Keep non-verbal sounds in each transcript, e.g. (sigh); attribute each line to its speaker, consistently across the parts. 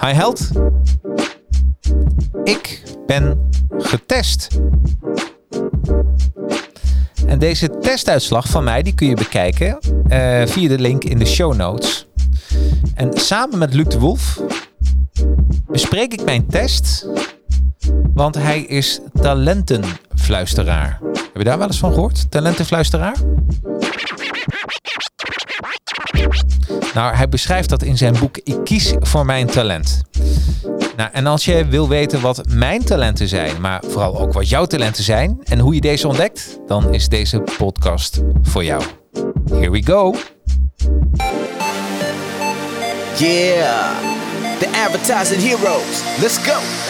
Speaker 1: Hi Held. Ik ben getest. En deze testuitslag van mij die kun je bekijken uh, via de link in de show notes. En samen met Luc de Wolf bespreek ik mijn test, want hij is talentenfluisteraar. Heb je daar wel eens van gehoord? Talentenfluisteraar? Nou, hij beschrijft dat in zijn boek Ik kies voor mijn talent. Nou, en als je wil weten wat mijn talenten zijn, maar vooral ook wat jouw talenten zijn en hoe je deze ontdekt, dan is deze podcast voor jou. Here we go.
Speaker 2: Yeah, the advertising heroes. Let's go.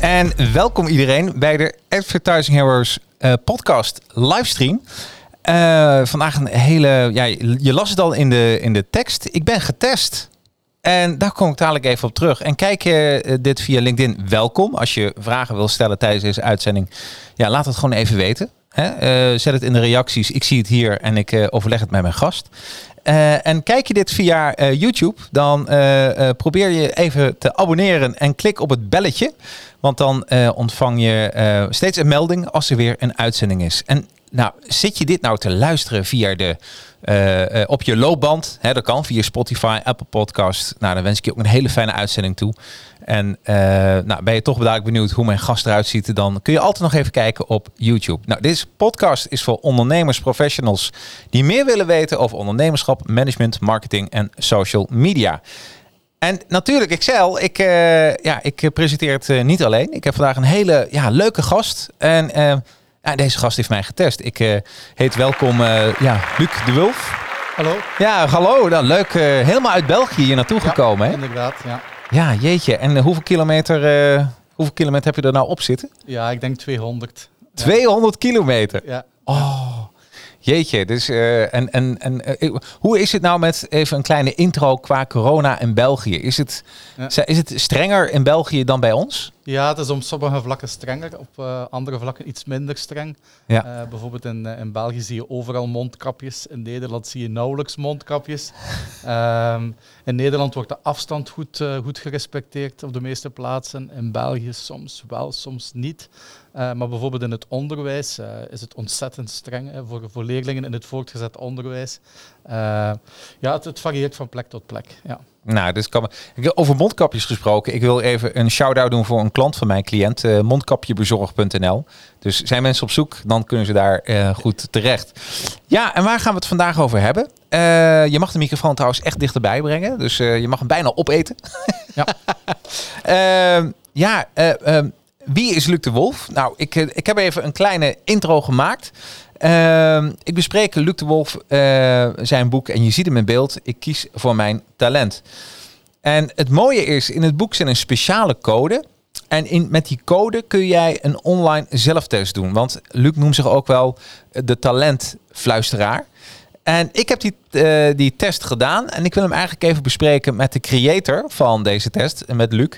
Speaker 1: En welkom iedereen bij de Advertising Heroes uh, podcast livestream. Uh, vandaag een hele, ja, je las het al in de, in de tekst. Ik ben getest. En daar kom ik dadelijk even op terug. En kijk je uh, dit via LinkedIn, welkom. Als je vragen wil stellen tijdens deze uitzending, ja, laat het gewoon even weten. Hè? zet het in de reacties. Ik zie het hier en ik overleg het met mijn gast. Uh, en kijk je dit via uh, YouTube, dan uh, probeer je even te abonneren en klik op het belletje. Want dan ontvang je steeds een melding als er weer een uitzending is. En nou, zit je dit nou te luisteren via de, op je loopband? Hè, dat kan via Spotify, Apple Podcast. Nou, dan wens ik je ook een hele fijne uitzending toe. En uh, nou, ben je toch dadelijk benieuwd hoe mijn gast eruit ziet, dan kun je altijd nog even kijken op YouTube. Nou, deze podcast is voor ondernemers, professionals die meer willen weten over ondernemerschap, management, marketing en social media. En natuurlijk, Excel, ik, ja, ik presenteer het niet alleen. Ik heb vandaag een hele ja, leuke gast. En ja, deze gast heeft mij getest. Ik heet welkom ja, Luc de Wulf.
Speaker 3: Hallo.
Speaker 1: Ja, hallo. Dan leuk. helemaal uit België hier naartoe
Speaker 3: ja,
Speaker 1: gekomen. Hè?
Speaker 3: Inderdaad, ja.
Speaker 1: Ja, jeetje. En hoeveel, kilometer, hoeveel kilometer heb je er nou op zitten?
Speaker 3: Ja, ik denk 200.
Speaker 1: 200 kilometer?
Speaker 3: Ja.
Speaker 1: Oh, jeetje. Dus, uh, en en, en hoe is het nou met even een kleine intro qua corona in België? Is het, ja. is het strenger in België dan bij ons?
Speaker 3: Ja, het is op sommige vlakken strenger, op uh, andere vlakken iets minder streng. Ja. Bijvoorbeeld in, in België zie je overal mondkapjes, in Nederland zie je nauwelijks mondkapjes. um, (laughs) in Nederland wordt de afstand goed, goed gerespecteerd op de meeste plaatsen, in België soms wel, soms niet. Maar bijvoorbeeld in het onderwijs is het ontzettend streng hè, voor, voor leerlingen in het voortgezet onderwijs. ja, het, het varieert van plek tot plek. Ja.
Speaker 1: Nou, dus kan over mondkapjes gesproken. Ik wil even een shout-out doen voor een klant van mijn cliënt, mondkapjebezorg.nl. Dus zijn mensen op zoek, dan kunnen ze daar goed terecht. Ja, en waar gaan we het vandaag over hebben? Je mag de microfoon trouwens echt dichterbij brengen, dus je mag hem bijna opeten. ja, (laughs) ja ehm, wie is Luc de Wolf? Nou, ik, ik heb even een kleine intro gemaakt. Uh, ik bespreek Luc de Wolf uh, zijn boek en je ziet hem in beeld. Ik kies voor mijn talent. En het mooie is, in het boek zit een speciale code. En in, met die code kun jij een online zelftest doen. Want Luc noemt zich ook wel de talentfluisteraar. En ik heb die, die test gedaan. En ik wil hem eigenlijk even bespreken met de creator van deze test. Met Luc.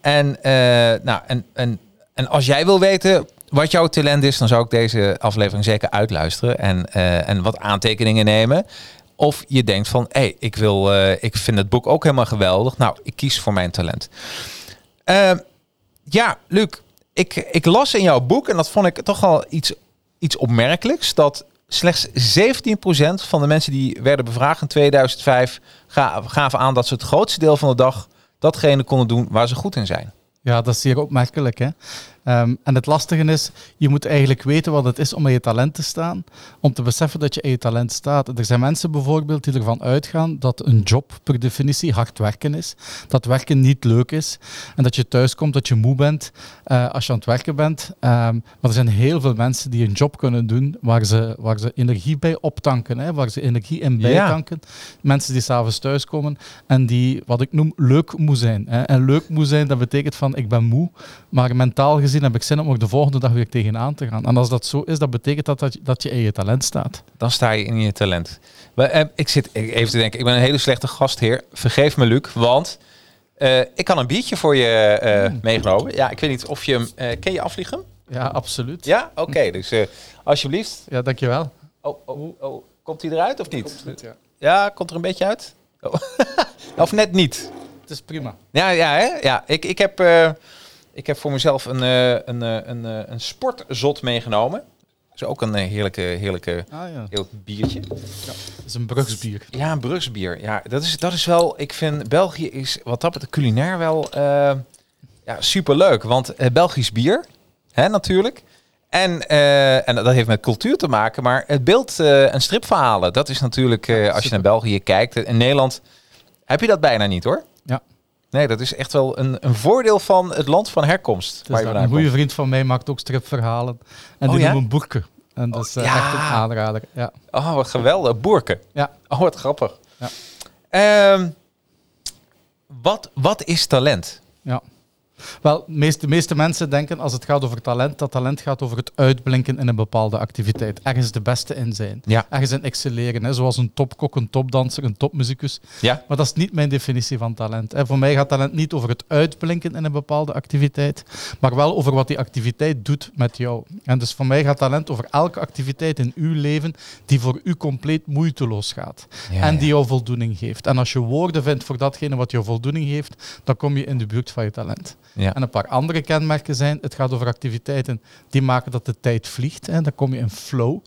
Speaker 1: En, nou, en, en, en als jij wil weten wat jouw talent is, dan zou ik deze aflevering zeker uitluisteren en, uh, en wat aantekeningen nemen. Of je denkt van, hé, hey, ik, wil, uh, ik vind het boek ook helemaal geweldig. Nou, ik kies voor mijn talent. Uh, ja, Luc, ik, ik las in jouw boek, en dat vond ik toch al iets, iets opmerkelijks, dat slechts 17% van de mensen die werden bevraagd in 2005 gaven aan dat ze het grootste deel van de dag datgene konden doen waar ze goed in zijn.
Speaker 3: Ja, dat is zeer opmerkelijk. Hè? Um, en het lastige is, je moet eigenlijk weten wat het is om aan je talent te staan, om te beseffen dat je aan je talent staat. Er zijn mensen bijvoorbeeld die ervan uitgaan dat een job per definitie hard werken is, dat werken niet leuk is en dat je thuis komt, dat je moe bent uh, als je aan het werken bent. Um, maar er zijn heel veel mensen die een job kunnen doen waar ze, waar ze energie bij optanken, hè, waar ze energie in bijtanken. Ja. Mensen die s'avonds thuiskomen en die, wat ik noem, leuk moe zijn. Hè. En leuk moe zijn, dat betekent van ik ben moe, maar mentaal gezien heb ik zin om ook de volgende dag weer tegenaan te gaan. En als dat zo is, dat betekent dat, dat, dat je in je talent staat.
Speaker 1: Dan sta je in je talent. Maar, eh, ik zit even te denken, ik ben een hele slechte gastheer. Vergeef me, Luc, want uh, ik kan een biertje voor je uh, meegenomen. Ja, ik weet niet of je hem... Uh, ken je afvliegen?
Speaker 3: Ja, absoluut.
Speaker 1: Ja? Oké, okay, dus alsjeblieft.
Speaker 3: Ja, dankjewel.
Speaker 1: Oh, oh, oh. Komt hij eruit of niet? Komt
Speaker 3: goed, ja.
Speaker 1: ja, komt er een beetje uit? Oh. (laughs) of net niet?
Speaker 3: Het is prima.
Speaker 1: Ja, ja, hè? ja ik, ik heb... Ik heb voor mezelf een, uh, een, uh, een, uh, een sportzot meegenomen. Dat is ook een heerlijke, heerlijke
Speaker 3: ah, ja.
Speaker 1: heerlijk biertje. Ja,
Speaker 3: dat is een brugsbier.
Speaker 1: Ja, een brugsbier. Ja, dat is, dat is wel... Ik vind België is wat dat betreft culinair wel ja, superleuk. Want Belgisch bier, hè, natuurlijk. En, en dat heeft met cultuur te maken. Maar het beeld en stripverhalen, dat is natuurlijk... als je naar België kijkt. In Nederland heb je dat bijna niet hoor. Nee, dat is echt wel een, een voordeel van het land van herkomst.
Speaker 3: Dus een goede vriend van mij maakt ook stripverhalen. En die oh, ja? noemen boeken. En dat is uh, ja. echt een aanrader. Ja.
Speaker 1: Oh, wat geweldig. Boerken.
Speaker 3: Ja.
Speaker 1: Oh, wat grappig. Ja. Um, wat, wat is talent?
Speaker 3: Ja. Wel, de meeste, meeste mensen denken als het gaat over talent, dat talent gaat over het uitblinken in een bepaalde activiteit. Ergens de beste in zijn.
Speaker 1: Ja.
Speaker 3: Ergens in excelleren. Hè. Zoals een topkok, een topdanser, een topmuzikus.
Speaker 1: Ja.
Speaker 3: Maar dat is niet mijn definitie van talent. Hè. Voor mij gaat talent niet over het uitblinken in een bepaalde activiteit, maar wel over wat die activiteit doet met jou. En dus voor mij gaat talent over elke activiteit in uw leven die voor u compleet moeiteloos gaat. Ja, en die jou voldoening geeft. En als je woorden vindt voor datgene wat jou voldoening geeft, dan kom je in de buurt van je talent.
Speaker 1: Ja.
Speaker 3: En een paar andere kenmerken zijn, het gaat over activiteiten die maken dat de tijd vliegt. Hè. Dan kom je in flow.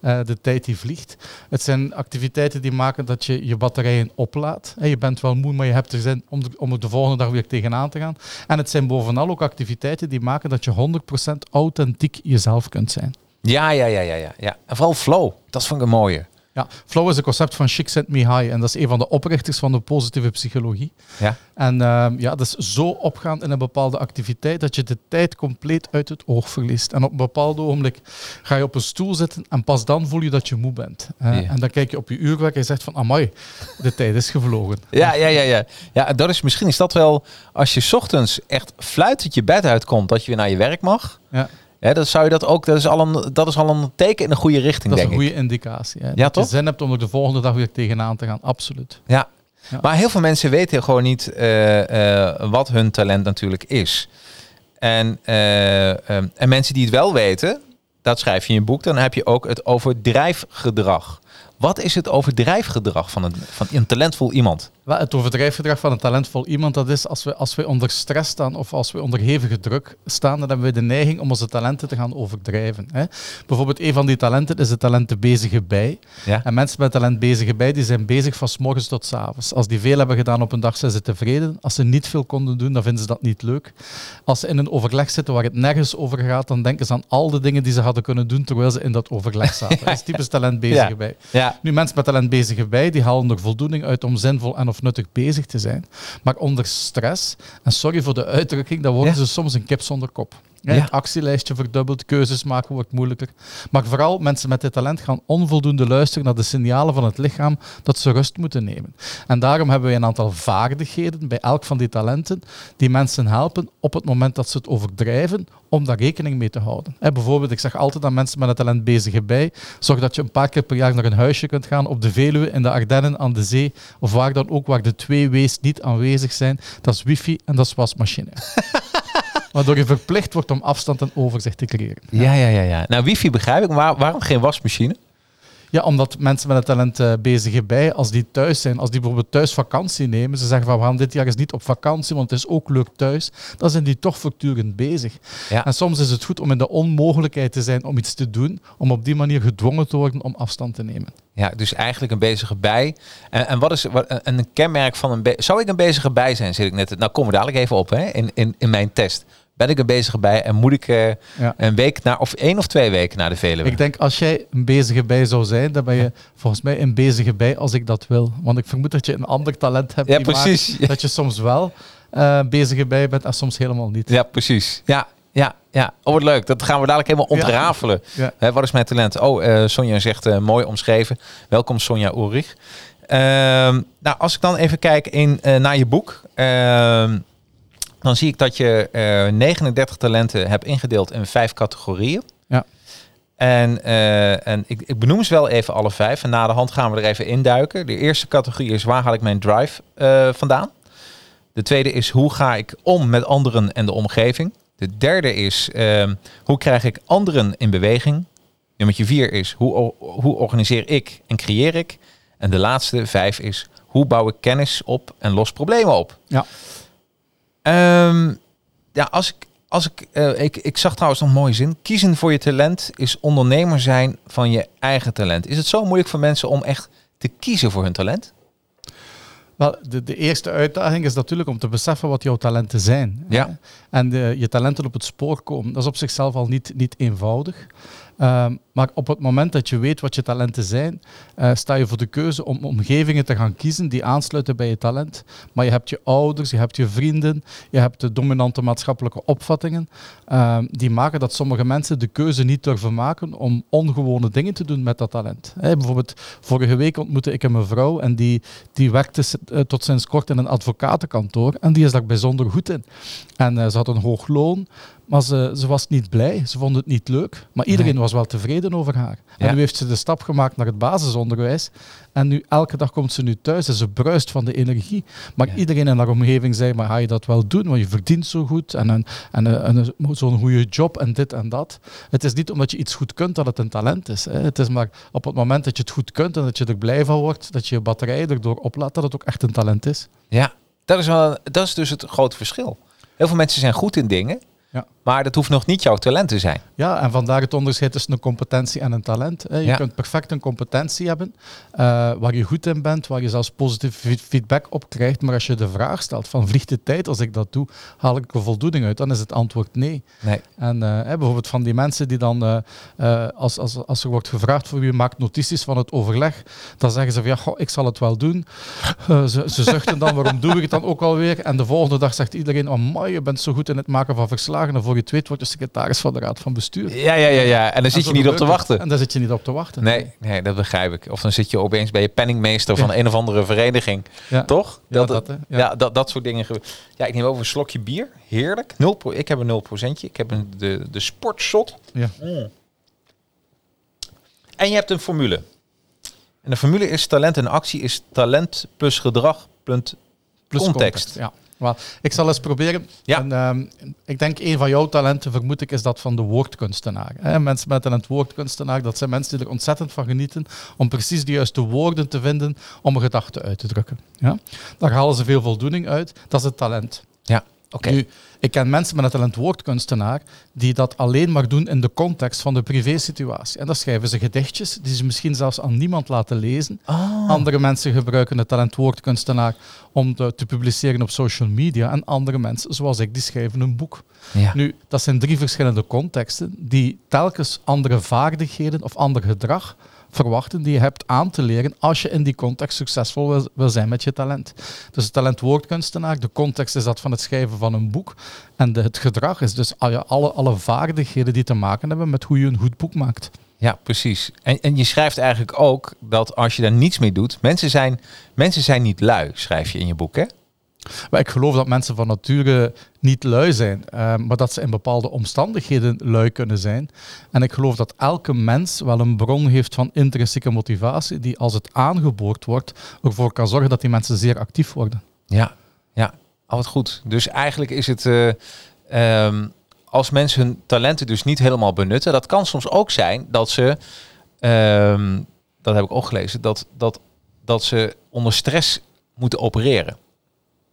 Speaker 3: Uh, de tijd die vliegt. Het zijn activiteiten die maken dat je je batterijen oplaadt. Je bent wel moe, maar je hebt er zin om, de, om er de volgende dag weer tegenaan te gaan. En het zijn bovenal ook activiteiten die maken dat je 100% authentiek jezelf kunt zijn.
Speaker 1: Ja, ja, ja, ja, ja, ja. En vooral flow. Dat vond ik een mooie.
Speaker 3: Ja, flow is een concept van Chic Sent Me High. En dat is een van de oprichters van de positieve psychologie.
Speaker 1: Ja.
Speaker 3: En uh, ja, dat is zo opgaan in een bepaalde activiteit dat je de tijd compleet uit het oog verliest. En op een bepaald ogenblik ga je op een stoel zitten en pas dan voel je dat je moe bent. Uh, ja. En dan kijk je op je uurwerk en je zegt van, amai, de tijd is gevlogen.
Speaker 1: Ja, ja, ja, ja. ja dat is, misschien is dat wel, als je ochtends echt fluitend je bed uitkomt, dat je weer naar je werk mag.
Speaker 3: Ja.
Speaker 1: Ja, dat zou je dat ook. Dat is al een, dat is al een teken in de goede richting.
Speaker 3: Dat
Speaker 1: is
Speaker 3: een goede indicatie. Hè?
Speaker 1: Ja,
Speaker 3: dat
Speaker 1: toch?
Speaker 3: je zin hebt om er de volgende dag weer tegenaan te gaan. Absoluut.
Speaker 1: Ja. ja. Maar heel veel mensen weten gewoon niet uh, uh, wat hun talent natuurlijk is. En, uh, um, en mensen die het wel weten, dat schrijf je in je boek, dan heb je ook het overdrijfgedrag. Wat is het overdrijfgedrag van een, van een talentvol iemand?
Speaker 3: Het overdrijfgedrag van een talentvol iemand, dat is als we, als we onder stress staan of als we onder hevige druk staan, dan hebben we de neiging om onze talenten te gaan overdrijven. Hè. Bijvoorbeeld, een van die talenten is het talent de bezige bij.
Speaker 1: Ja.
Speaker 3: En mensen met talent bezige bij, die zijn bezig van s morgens tot s avonds. Als die veel hebben gedaan op een dag, zijn ze tevreden. Als ze niet veel konden doen, dan vinden ze dat niet leuk. Als ze in een overleg zitten waar het nergens over gaat, dan denken ze aan al de dingen die ze hadden kunnen doen terwijl ze in dat overleg zaten. Dat is (laughs) typisch talent bezige
Speaker 1: ja.
Speaker 3: bij.
Speaker 1: Ja.
Speaker 3: Nu, mensen met talent bezige bij, die halen er voldoening uit om zinvol en of nuttig bezig te zijn. Maar onder stress, en sorry voor de uitdrukking, dan worden
Speaker 1: Ja.
Speaker 3: ze soms een kip zonder kop. Ja. Het actielijstje verdubbelt, keuzes maken wordt moeilijker. Maar vooral mensen met dit talent gaan onvoldoende luisteren naar de signalen van het lichaam dat ze rust moeten nemen. En daarom hebben we een aantal vaardigheden bij elk van die talenten die mensen helpen op het moment dat ze het overdrijven, om daar rekening mee te houden. Bijvoorbeeld, ik zeg altijd aan mensen met een talent bezig bij, zorg dat je een paar keer per jaar naar een huisje kunt gaan op de Veluwe, in de Ardennen, aan de zee, of waar dan ook, waar de twee W's niet aanwezig zijn. Dat is wifi en dat is wasmachine. (laughs) Waardoor je verplicht wordt om afstand en overzicht te creëren.
Speaker 1: Ja, ja, ja. ja. Nou, wifi begrijp ik, maar waarom geen wasmachine?
Speaker 3: Ja, omdat mensen met het talent uh, bezig bij, als die thuis zijn, als die bijvoorbeeld thuis vakantie nemen, ze zeggen van we gaan dit jaar eens niet op vakantie, want het is ook leuk thuis, dan zijn die toch voortdurend bezig. Ja. En soms is het goed om in de onmogelijkheid te zijn om iets te doen, om op die manier gedwongen te worden om afstand te nemen.
Speaker 1: Ja, dus eigenlijk een bezige bij. En, en wat is wat, een kenmerk van een Zou ik een bezige bij zijn? Zit ik net. Nou, kom we dadelijk even op hè, in, in, in mijn test ben ik er bezig bij en moet ik uh, een week naar of één of twee weken naar de Veluwe?
Speaker 3: Ik denk als jij een bezige bij zou zijn, dan ben je volgens mij een bezige bij als ik dat wil. Want ik vermoed dat je een ander talent hebt.
Speaker 1: Ja, precies.
Speaker 3: dat je soms wel uh, bezige bij bent en soms helemaal niet.
Speaker 1: Ja, precies. Ja, ja, ja. Oh, wat leuk. Dat gaan we dadelijk helemaal ontrafelen. Ja. wat is mijn talent? Oh, uh, Sonja zegt mooi omschreven. Welkom Sonja Ulrich. Ehm, nou, als ik dan even kijk in, naar je boek. Ehm, dan zie ik dat je 39 eh, talenten hebt ingedeeld in vijf categorieën.
Speaker 3: Ja.
Speaker 1: En, uh, en ik, ik, benoem ze wel even alle vijf. En na de hand gaan we er even induiken. De eerste categorie is waar haal ik mijn drive uh, vandaan? De tweede is hoe ga ik om met anderen en de omgeving? De derde is uh, hoe krijg ik anderen in beweging? Nummer vier is hoe, hoe organiseer ik en creëer ik? En de laatste vijf is hoe bouw ik kennis op en los problemen op?
Speaker 3: Ja.
Speaker 1: Um, ja, als ik, als ik, uh, ik, ik zag trouwens nog een mooie zin. Kiezen voor je talent is ondernemer zijn van je eigen talent. Is het zo moeilijk voor mensen om echt te kiezen voor hun talent?
Speaker 3: Wel, de, de eerste uitdaging is natuurlijk om te beseffen wat jouw talenten zijn.
Speaker 1: Ja.
Speaker 3: En de, je talenten op het spoor komen. Dat is op zichzelf al niet, niet eenvoudig. Ehm, maar op het moment dat je weet wat je talenten zijn, uh, sta je voor de keuze om omgevingen te gaan kiezen die aansluiten bij je talent. Maar je hebt je ouders, je hebt je vrienden, je hebt de dominante maatschappelijke opvattingen, uh, die maken dat sommige mensen de keuze niet durven maken om ongewone dingen te doen met dat talent. Bijvoorbeeld, vorige week ontmoette ik een mevrouw en die, die werkte uh, tot sinds kort in een advocatenkantoor en die is daar bijzonder goed in. En eh, ze had een hoog loon, maar ze, ze, was niet blij, ze vond het niet leuk. Maar iedereen was wel tevreden over haar. En nu heeft ze de stap gemaakt naar het basisonderwijs. En nu elke dag komt ze nu thuis en ze bruist van de energie. Maar iedereen in haar omgeving zei, maar ga je dat wel doen? Want je verdient zo goed en, een, en, een, zo'n goede job en dit en dat. Het is niet omdat je iets goed kunt dat het een talent is. Hè. Het is maar op het moment dat je het goed kunt en dat je er blij van wordt, dat je je batterij erdoor oplaat, dat het ook echt een talent is.
Speaker 1: Ja, dat is, wel, dat is dus het grote verschil. Heel veel mensen zijn goed in dingen, ja. Maar dat hoeft nog niet jouw talent te zijn.
Speaker 3: Ja, en vandaar het onderscheid tussen een competentie en een talent. Je kunt perfect een competentie hebben, uh, waar je goed in bent, waar je zelfs positieve feedback op krijgt. Maar als je de vraag stelt van vliegt de tijd als ik dat doe, haal ik er voldoening uit? Dan is het antwoord nee.
Speaker 1: nee.
Speaker 3: En uh, bijvoorbeeld van die mensen die dan, uh, als, als, als er wordt gevraagd voor wie maakt notities van het overleg, dan zeggen ze van ja, goh, ik zal het wel doen. ze, ze zuchten dan, waarom doe ik het dan ook alweer? En de volgende dag zegt iedereen, oh mooi, je bent zo goed in het maken van verslagen. En voor je het weet wordt je secretaris van de raad van bestuur.
Speaker 1: Ja, ja, ja, ja. En dan zit je niet op te wachten.
Speaker 3: En dan zit je niet op te wachten.
Speaker 1: Nee, nee, dat begrijp ik. Of dan zit je opeens bij je penningmeester van een of andere vereniging. Ja. Toch? Dat, ja, dat, ja. dat, dat soort dingen. Ja, ik neem over een slokje bier. Heerlijk. 0 pro ik heb een 0 procentje. Ik heb een, de, de sportshot.
Speaker 3: Ja. Mm.
Speaker 1: En je hebt een formule. En de formule is talent en actie is talent plus gedrag plus context.
Speaker 3: Ja. Maar ik zal eens proberen. Ja. En, ehm, ik denk een van jouw talenten, vermoed ik, is dat van de woordkunstenaar. Hè? Mensen met een woordkunstenaar, dat zijn mensen die er ontzettend van genieten om precies de juiste woorden te vinden om een gedachte uit te drukken. Ja? Daar halen ze veel voldoening uit. Dat is het talent.
Speaker 1: Ja.
Speaker 3: Nu, ik ken mensen met een talent woordkunstenaar die dat alleen maar doen in de context van de privésituatie. En dan schrijven ze gedichtjes die ze misschien zelfs aan niemand laten lezen.
Speaker 1: Oh.
Speaker 3: Andere mensen gebruiken het talent woordkunstenaar om te, te, publiceren op social media. En andere mensen, zoals ik, die schrijven een boek.
Speaker 1: Ja.
Speaker 3: Nu, dat zijn drie verschillende contexten die telkens andere vaardigheden of ander gedrag verwachten die je hebt aan te leren als je in die context succesvol wil, wil zijn met je talent. Dus het talent woordkunstenaar, de context is dat van het schrijven van een boek. En het gedrag is dus alle, alle vaardigheden die te maken hebben met hoe je een goed boek maakt.
Speaker 1: Ja, precies. En, en je schrijft eigenlijk ook dat als je daar niets mee doet, mensen zijn, mensen zijn niet lui, schrijf je in je boek, hè?
Speaker 3: Maar ik geloof dat mensen van nature niet lui zijn, uh, maar dat ze in bepaalde omstandigheden lui kunnen zijn. En ik geloof dat elke mens wel een bron heeft van intrinsieke motivatie, die als het aangeboord wordt, ervoor kan zorgen dat die mensen zeer actief worden.
Speaker 1: Ja, ja, al wat goed. Dus eigenlijk is het. Uh, um, als mensen hun talenten dus niet helemaal benutten, dat kan soms ook zijn dat ze. Um, dat heb ik ook gelezen, dat, dat, dat ze onder stress moeten opereren.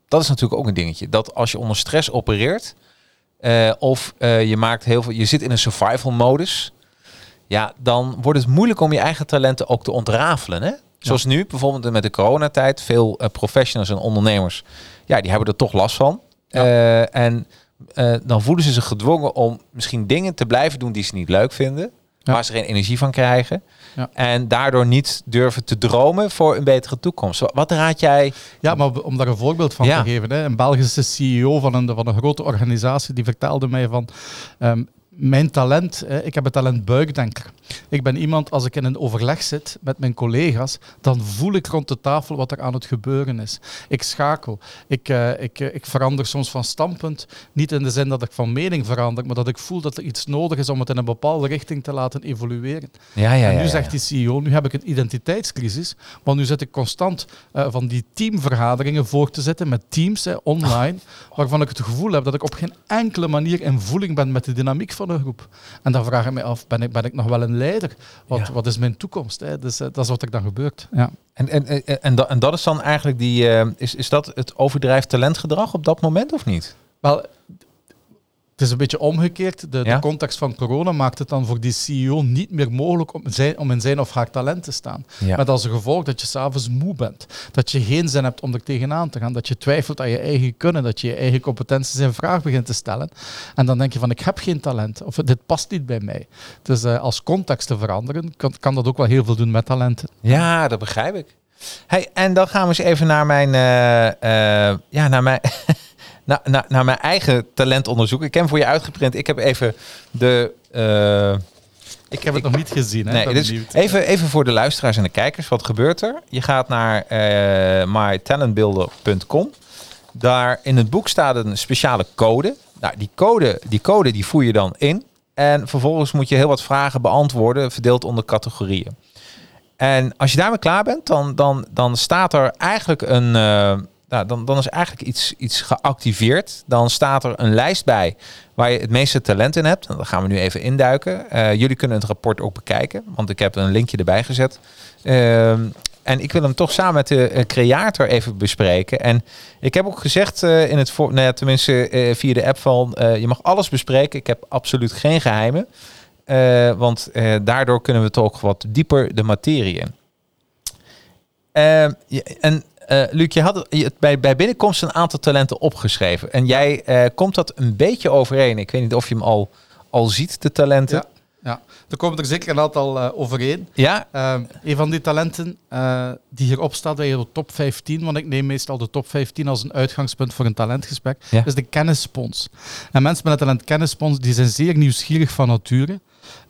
Speaker 1: Dat is natuurlijk ook een dingetje. Dat als je onder stress opereert, uh, of uh, je maakt heel veel, je zit in een survival modus, ja, dan wordt het moeilijk om je eigen talenten ook te ontrafelen. Hè? Zoals nu, bijvoorbeeld met de coronatijd, veel uh, professionals en ondernemers, ja, die hebben er toch last van. Ja. en dan voelen ze zich gedwongen om misschien dingen te blijven doen die ze niet leuk vinden waar ze geen energie van krijgen. Ja. En daardoor niet durven te dromen voor een betere toekomst. Wat raad jij?
Speaker 3: Ja, maar om daar een voorbeeld van te geven. Hè, een Belgische CEO van een, van een grote organisatie die vertelde mij van... Um, mijn talent, ik heb het talent buikdenker. Ik ben iemand, als ik in een overleg zit met mijn collega's, dan voel ik rond de tafel wat er aan het gebeuren is. Ik schakel. Ik, uh, ik, uh, ik verander soms van standpunt. Niet in de zin dat ik van mening verander, maar dat ik voel dat er iets nodig is om het in een bepaalde richting te laten evolueren. Ja, ja, en nu zegt die CEO, nu heb ik een identiteitscrisis, want nu zit ik constant uh, van die teamvergaderingen voor te zitten met teams online, waarvan ik het gevoel heb dat ik op geen enkele manier in voeling ben met de dynamiek van een groep. En dan vraag ik me af, ben ik, ben ik nog wel een leider? Wat, wat is mijn toekomst? Hè? Dus uh, dat is wat er dan gebeurt. Ja.
Speaker 1: En, en, en, en, dat, en dat is dan eigenlijk die, uh, is, is dat het overdrijf talentgedrag op dat moment of niet?
Speaker 3: Wel, het is een beetje omgekeerd. De, de, context van corona maakt het dan voor die CEO niet meer mogelijk om, zijn, om in zijn of haar talent te staan. Met als gevolg dat je s'avonds moe bent. Dat je geen zin hebt om er tegenaan te gaan. Dat je twijfelt aan je eigen kunnen. Dat je je eigen competenties in vraag begint te stellen. En dan denk je van ik heb geen talent. Of dit past niet bij mij. Dus uh, als context te veranderen kan, kan dat ook wel heel veel doen met talenten.
Speaker 1: Ja, dat begrijp ik. Hey, en dan gaan we eens even naar mijn, uh, uh, ja, naar mijn (laughs) naar, mijn eigen talentonderzoek. Ik heb hem voor je uitgeprint. Ik heb even de... Uh,
Speaker 3: ik heb het nog niet gezien. Hè?
Speaker 1: Nee, dus even, even voor de luisteraars en de kijkers. Wat gebeurt er? Je gaat naar uh, mytalentbuilder.com. Daar in het boek staat een speciale code. Nou, die code, die code die voer je dan in. En vervolgens moet je heel wat vragen beantwoorden, verdeeld onder categorieën. En als je daarmee klaar bent, dan, dan, dan staat er eigenlijk een, uh, nou, dan, dan is eigenlijk iets, iets geactiveerd. Dan staat er een lijst bij waar je het meeste talent in hebt. Daar gaan we nu even induiken. Uh, jullie kunnen het rapport ook bekijken, want ik heb een linkje erbij gezet. Uh, en ik wil hem toch samen met de uh, creator even bespreken. En ik heb ook gezegd uh, in het nou ja, tenminste via de app van je mag alles bespreken. Ik heb absoluut geen geheimen. want daardoor kunnen we toch wat dieper de materie in. en uh, Luc, je had het bij, bij binnenkomst een aantal talenten opgeschreven. En jij uh, komt dat een beetje overeen. Ik weet niet of je hem al, al ziet, de talenten.
Speaker 3: Ja, ja. er komen er zeker een aantal uh, overeen.
Speaker 1: Ja?
Speaker 3: een van die talenten die hierop staat bij de top 15, want ik neem meestal de top 15 als een uitgangspunt voor een talentgesprek, ja. is de kennisspons. En mensen met een talent kennisspons, die zijn zeer nieuwsgierig van nature.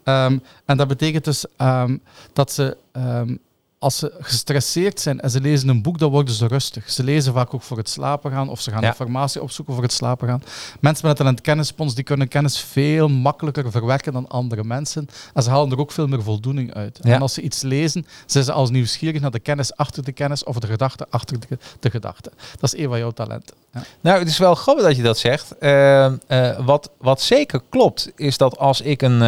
Speaker 3: Um, en dat betekent dus um, dat ze um, als ze gestresseerd zijn en ze lezen een boek, dan worden ze rustig. Ze lezen vaak ook voor het slapen gaan of ze gaan informatie opzoeken voor het slapen gaan. Mensen met een kennispons die kunnen kennis veel makkelijker verwerken dan andere mensen. En ze halen er ook veel meer voldoening uit. En als ze iets lezen, zijn ze als nieuwsgierig naar de kennis achter de kennis of de gedachte achter de, de gedachte. Dat is een van jouw talenten.
Speaker 1: Ja. Nou, het is wel grappig dat je dat zegt. Uh, uh, wat, wat zeker klopt, is dat als ik een...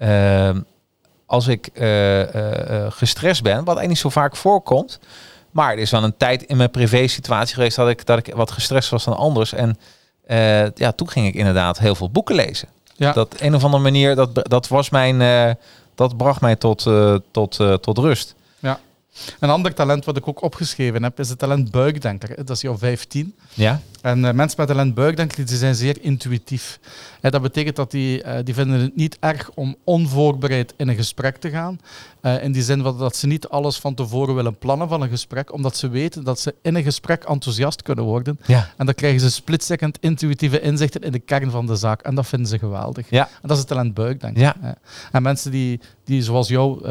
Speaker 1: Uh, als ik uh, uh, gestrest ben, wat eigenlijk niet zo vaak voorkomt. Maar er is wel een tijd in mijn privé situatie geweest dat ik, dat ik wat gestrest was dan anders. En ja, toen ging ik inderdaad heel veel boeken lezen. Ja. Dat een of andere manier, dat, dat was mijn, dat bracht mij tot, tot, tot rust.
Speaker 3: Ja. Een ander talent wat ik ook opgeschreven heb, is het talent buikdenker. Dat is jouw 15.
Speaker 1: Ja.
Speaker 3: En uh, mensen met talent buikdenker, die zijn zeer intuïtief. En dat betekent dat die, uh, die vinden het niet erg om onvoorbereid in een gesprek te gaan. Uh, in die zin dat ze niet alles van tevoren willen plannen van een gesprek, omdat ze weten dat ze in een gesprek enthousiast kunnen worden.
Speaker 1: Ja.
Speaker 3: En dan krijgen ze split-second intuïtieve inzichten in de kern van de zaak. En dat vinden ze geweldig.
Speaker 1: Ja.
Speaker 3: En dat is het talent buikdenker.
Speaker 1: Ja.
Speaker 3: En mensen die, die zoals jou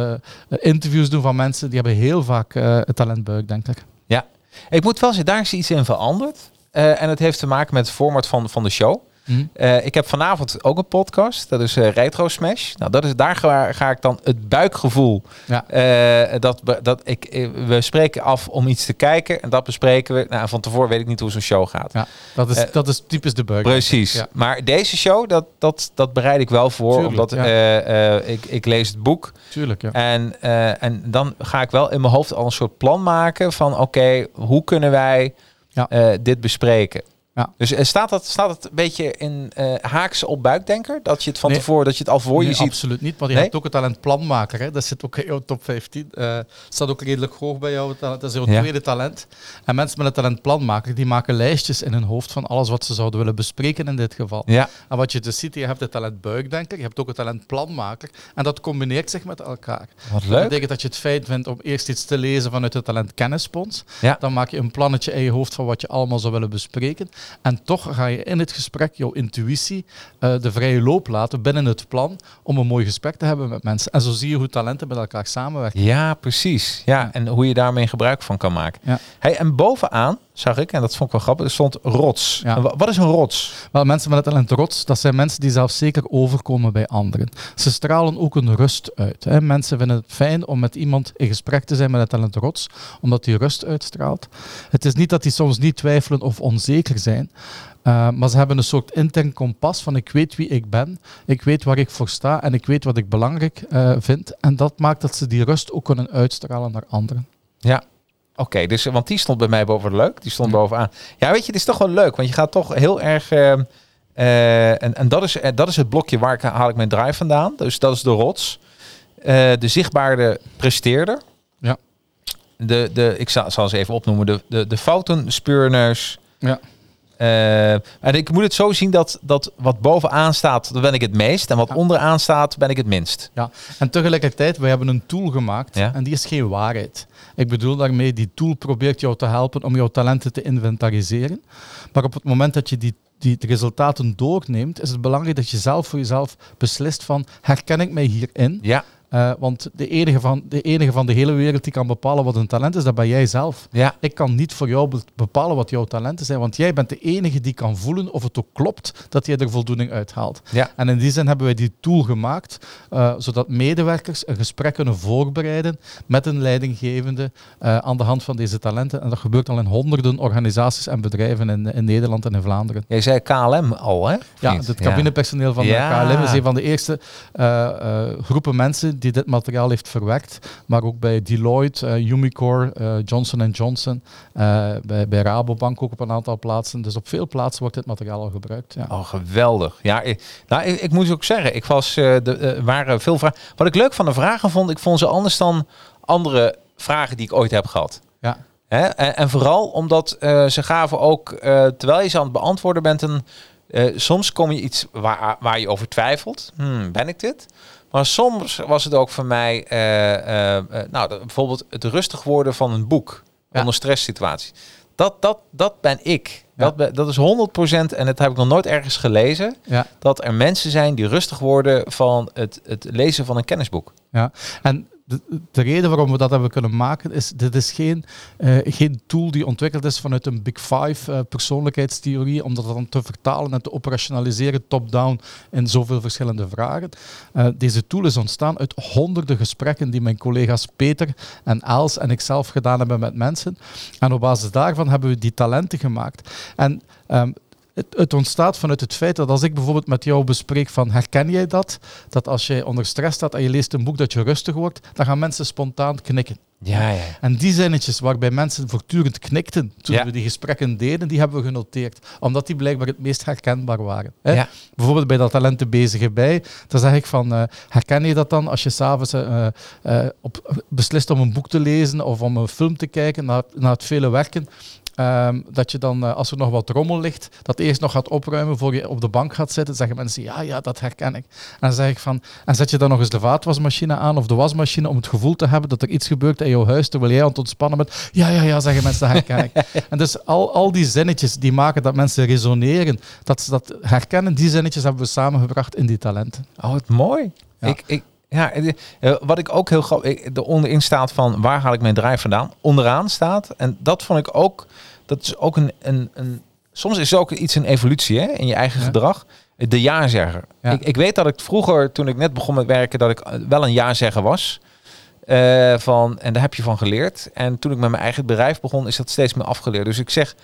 Speaker 3: interviews doen van mensen, die hebben heel vaak het talent buikdenker.
Speaker 1: Ja. Ik moet wel zeggen, daar is iets in veranderd. Uh, en het heeft te maken met het format van, van de show. Mm. ik heb vanavond ook een podcast. Dat is Retro Smash. Nou, dat is, daar ga, ga ik dan het buikgevoel. Ja. dat, dat ik, we spreken af om iets te kijken. En dat bespreken we. Nou, van tevoren weet ik niet hoe zo'n show gaat. Ja,
Speaker 3: dat, is, dat is typisch de buik.
Speaker 1: Precies. Maar deze show, dat, dat, dat bereid ik wel voor. Tuurlijk, omdat ik, ik lees het boek.
Speaker 3: Tuurlijk, ja.
Speaker 1: En, en dan ga ik wel in mijn hoofd al een soort plan maken van oké, hoe kunnen wij ja. uh, dit bespreken. Ja. Dus uh, staat, dat, staat het een beetje in uh, haaks op buikdenker? Dat je het van tevoren, dat je het al voor je ziet?
Speaker 3: absoluut niet. Maar je hebt ook het talent planmaker. Hè? Dat zit ook in jouw top 15. Uh, staat ook redelijk hoog bij jou. Dat is jouw tweede talent. En mensen met het talent planmaker, die maken lijstjes in hun hoofd van alles wat ze zouden willen bespreken in dit geval. Ja. En wat je dus ziet, je hebt het talent buikdenker, je hebt ook het talent planmaker. En dat combineert zich met elkaar.
Speaker 1: Wat leuk.
Speaker 3: Dat betekent dat je het feit vindt om eerst iets te lezen vanuit het talent kennispons. Ja. Dan maak je een plannetje in je hoofd van wat je allemaal zou willen bespreken. En toch ga je in het gesprek jouw intuïtie uh, de vrije loop laten binnen het plan om een mooi gesprek te hebben met mensen. En zo zie je hoe talenten met elkaar samenwerken.
Speaker 1: Ja, precies. Ja, en hoe je daarmee gebruik van kan maken. Ja. Hey, en bovenaan zag ik, en dat vond ik wel grappig, er stond rots. Ja. Wat is een rots?
Speaker 3: Wel, mensen met het talent rots, dat zijn mensen die zelf zeker overkomen bij anderen. Ze stralen ook een rust uit. Hè. Mensen vinden het fijn om met iemand in gesprek te zijn met het talent rots, omdat die rust uitstraalt. Het is niet dat die soms niet twijfelen of onzeker zijn, uh, maar ze hebben een soort intern kompas van ik weet wie ik ben, ik weet waar ik voor sta en ik weet wat ik belangrijk uh, vind. En dat maakt dat ze die rust ook kunnen uitstralen naar anderen.
Speaker 1: Ja, Oké, dus want die stond bij mij boven leuk. Die stond bovenaan. Ja, weet je, het is toch wel leuk, want je gaat toch heel erg. Uh, uh, en en dat, is, uh, dat is het blokje waar ik haal ik mijn drive vandaan. Dus dat is de rots. de zichtbare presteerder.
Speaker 3: Ja.
Speaker 1: De, de, ik zal, zal ze even opnoemen. De, de, de foutenspeurners. Ja. en ik moet het zo zien dat, dat wat bovenaan staat, dan ben ik het meest. En wat onderaan staat, ben ik het minst.
Speaker 3: Ja, en tegelijkertijd, we hebben een tool gemaakt. Ja. En die is geen waarheid. Ik bedoel daarmee, die tool probeert jou te helpen om jouw talenten te inventariseren. Maar op het moment dat je die die resultaten doorneemt, is het belangrijk dat je zelf voor jezelf beslist van herken ik mij hierin?
Speaker 1: Ja.
Speaker 3: Uh, want de enige, van, de enige van de hele wereld die kan bepalen wat een talent is, dat ben jij zelf.
Speaker 1: Ja.
Speaker 3: Ik kan niet voor jou bepalen wat jouw talenten zijn, want jij bent de enige die kan voelen of het ook klopt dat jij er voldoening uithaalt.
Speaker 1: Ja.
Speaker 3: En in die zin hebben wij die tool gemaakt, uh, zodat medewerkers een gesprek kunnen voorbereiden met een leidinggevende uh, aan de hand van deze talenten. En dat gebeurt al in honderden organisaties en bedrijven in, in Nederland en in Vlaanderen.
Speaker 1: Jij zei KLM al, hè?
Speaker 3: Ja, het cabinepersoneel van ja. de KLM is een van de eerste groepen mensen die dit materiaal heeft verwerkt. Maar ook bij Deloitte, uh, Umicore, uh, Johnson Johnson, uh, bij, bij Rabobank ook op een aantal plaatsen. Dus op veel plaatsen wordt dit materiaal al gebruikt. Ja.
Speaker 1: Oh, geweldig. Ja, ik, nou, ik, ik moet ook zeggen, ik was, de, waren veel vragen. Wat ik leuk van de vragen vond, ik vond ze anders dan andere vragen die ik ooit heb gehad.
Speaker 3: Ja.
Speaker 1: Hè? En, en, vooral omdat ze gaven ook, terwijl je ze aan het beantwoorden bent, een, soms kom je iets waar, waar je over twijfelt. Hmm, ben ik dit? Maar soms was het ook voor mij, uh, uh, nou, bijvoorbeeld het rustig worden van een boek ja. onder stresssituatie. Dat, dat, dat ben ik. Ja. Dat, dat is 100% en dat heb ik nog nooit ergens gelezen.
Speaker 3: Ja.
Speaker 1: Dat er mensen zijn die rustig worden van het, het lezen van een kennisboek.
Speaker 3: Ja, en de, de, reden waarom we dat hebben kunnen maken is, dit is geen, uh, geen tool die ontwikkeld is vanuit een Big Five uh, persoonlijkheidstheorie, om dat dan te vertalen en te operationaliseren top-down in zoveel verschillende vragen. Uh, deze tool is ontstaan uit honderden gesprekken die mijn collega's Peter en Els en ikzelf gedaan hebben met mensen. En op basis daarvan hebben we die talenten gemaakt. En um, het, het, ontstaat vanuit het feit dat als ik bijvoorbeeld met jou bespreek van herken jij dat? Dat als je onder stress staat en je leest een boek dat je rustig wordt, dan gaan mensen spontaan knikken.
Speaker 1: Ja, ja.
Speaker 3: En die zinnetjes waarbij mensen voortdurend knikten toen we die gesprekken deden, die hebben we genoteerd. Omdat die blijkbaar het meest herkenbaar waren. Hè? Ja. Bijvoorbeeld bij dat talenten bezige bij, dan zeg ik van, uh, herken je dat dan als je s'avonds uh, uh, beslist om een boek te lezen of om een film te kijken na, na het vele werken, Um, dat je dan, uh, als er nog wat rommel ligt, dat eerst nog gaat opruimen voor je op de bank gaat zitten. Zeggen mensen, ja, ja, dat herken ik. En dan zeg ik van, en zet je dan nog eens de vaatwasmachine aan of de wasmachine om het gevoel te hebben dat er iets gebeurt in jouw huis terwijl jij aan het ontspannen bent. Ja, ja, ja, zeggen mensen, dat herken ik. (laughs) en dus al, al die zinnetjes die maken dat mensen resoneren, dat ze dat herkennen, die zinnetjes hebben we samengebracht in die talenten.
Speaker 1: Oh, wat mooi. Ja. Ik, ik, ja, eh, wat ik ook heel grappig, de onderin staat van waar haal ik mijn drive vandaan? Onderaan staat, en dat vond ik ook, dat is ook een, een, een soms is ook iets een evolutie hè, in je eigen gedrag. De ja-zegger.
Speaker 3: Ja.
Speaker 1: Ik, ik weet dat ik vroeger, toen ik net begon met werken, dat ik eh, wel een ja-zegger was. Eh, van, en daar heb je van geleerd. En toen ik met mijn eigen bedrijf begon, is dat steeds meer afgeleerd. Dus ik zeg,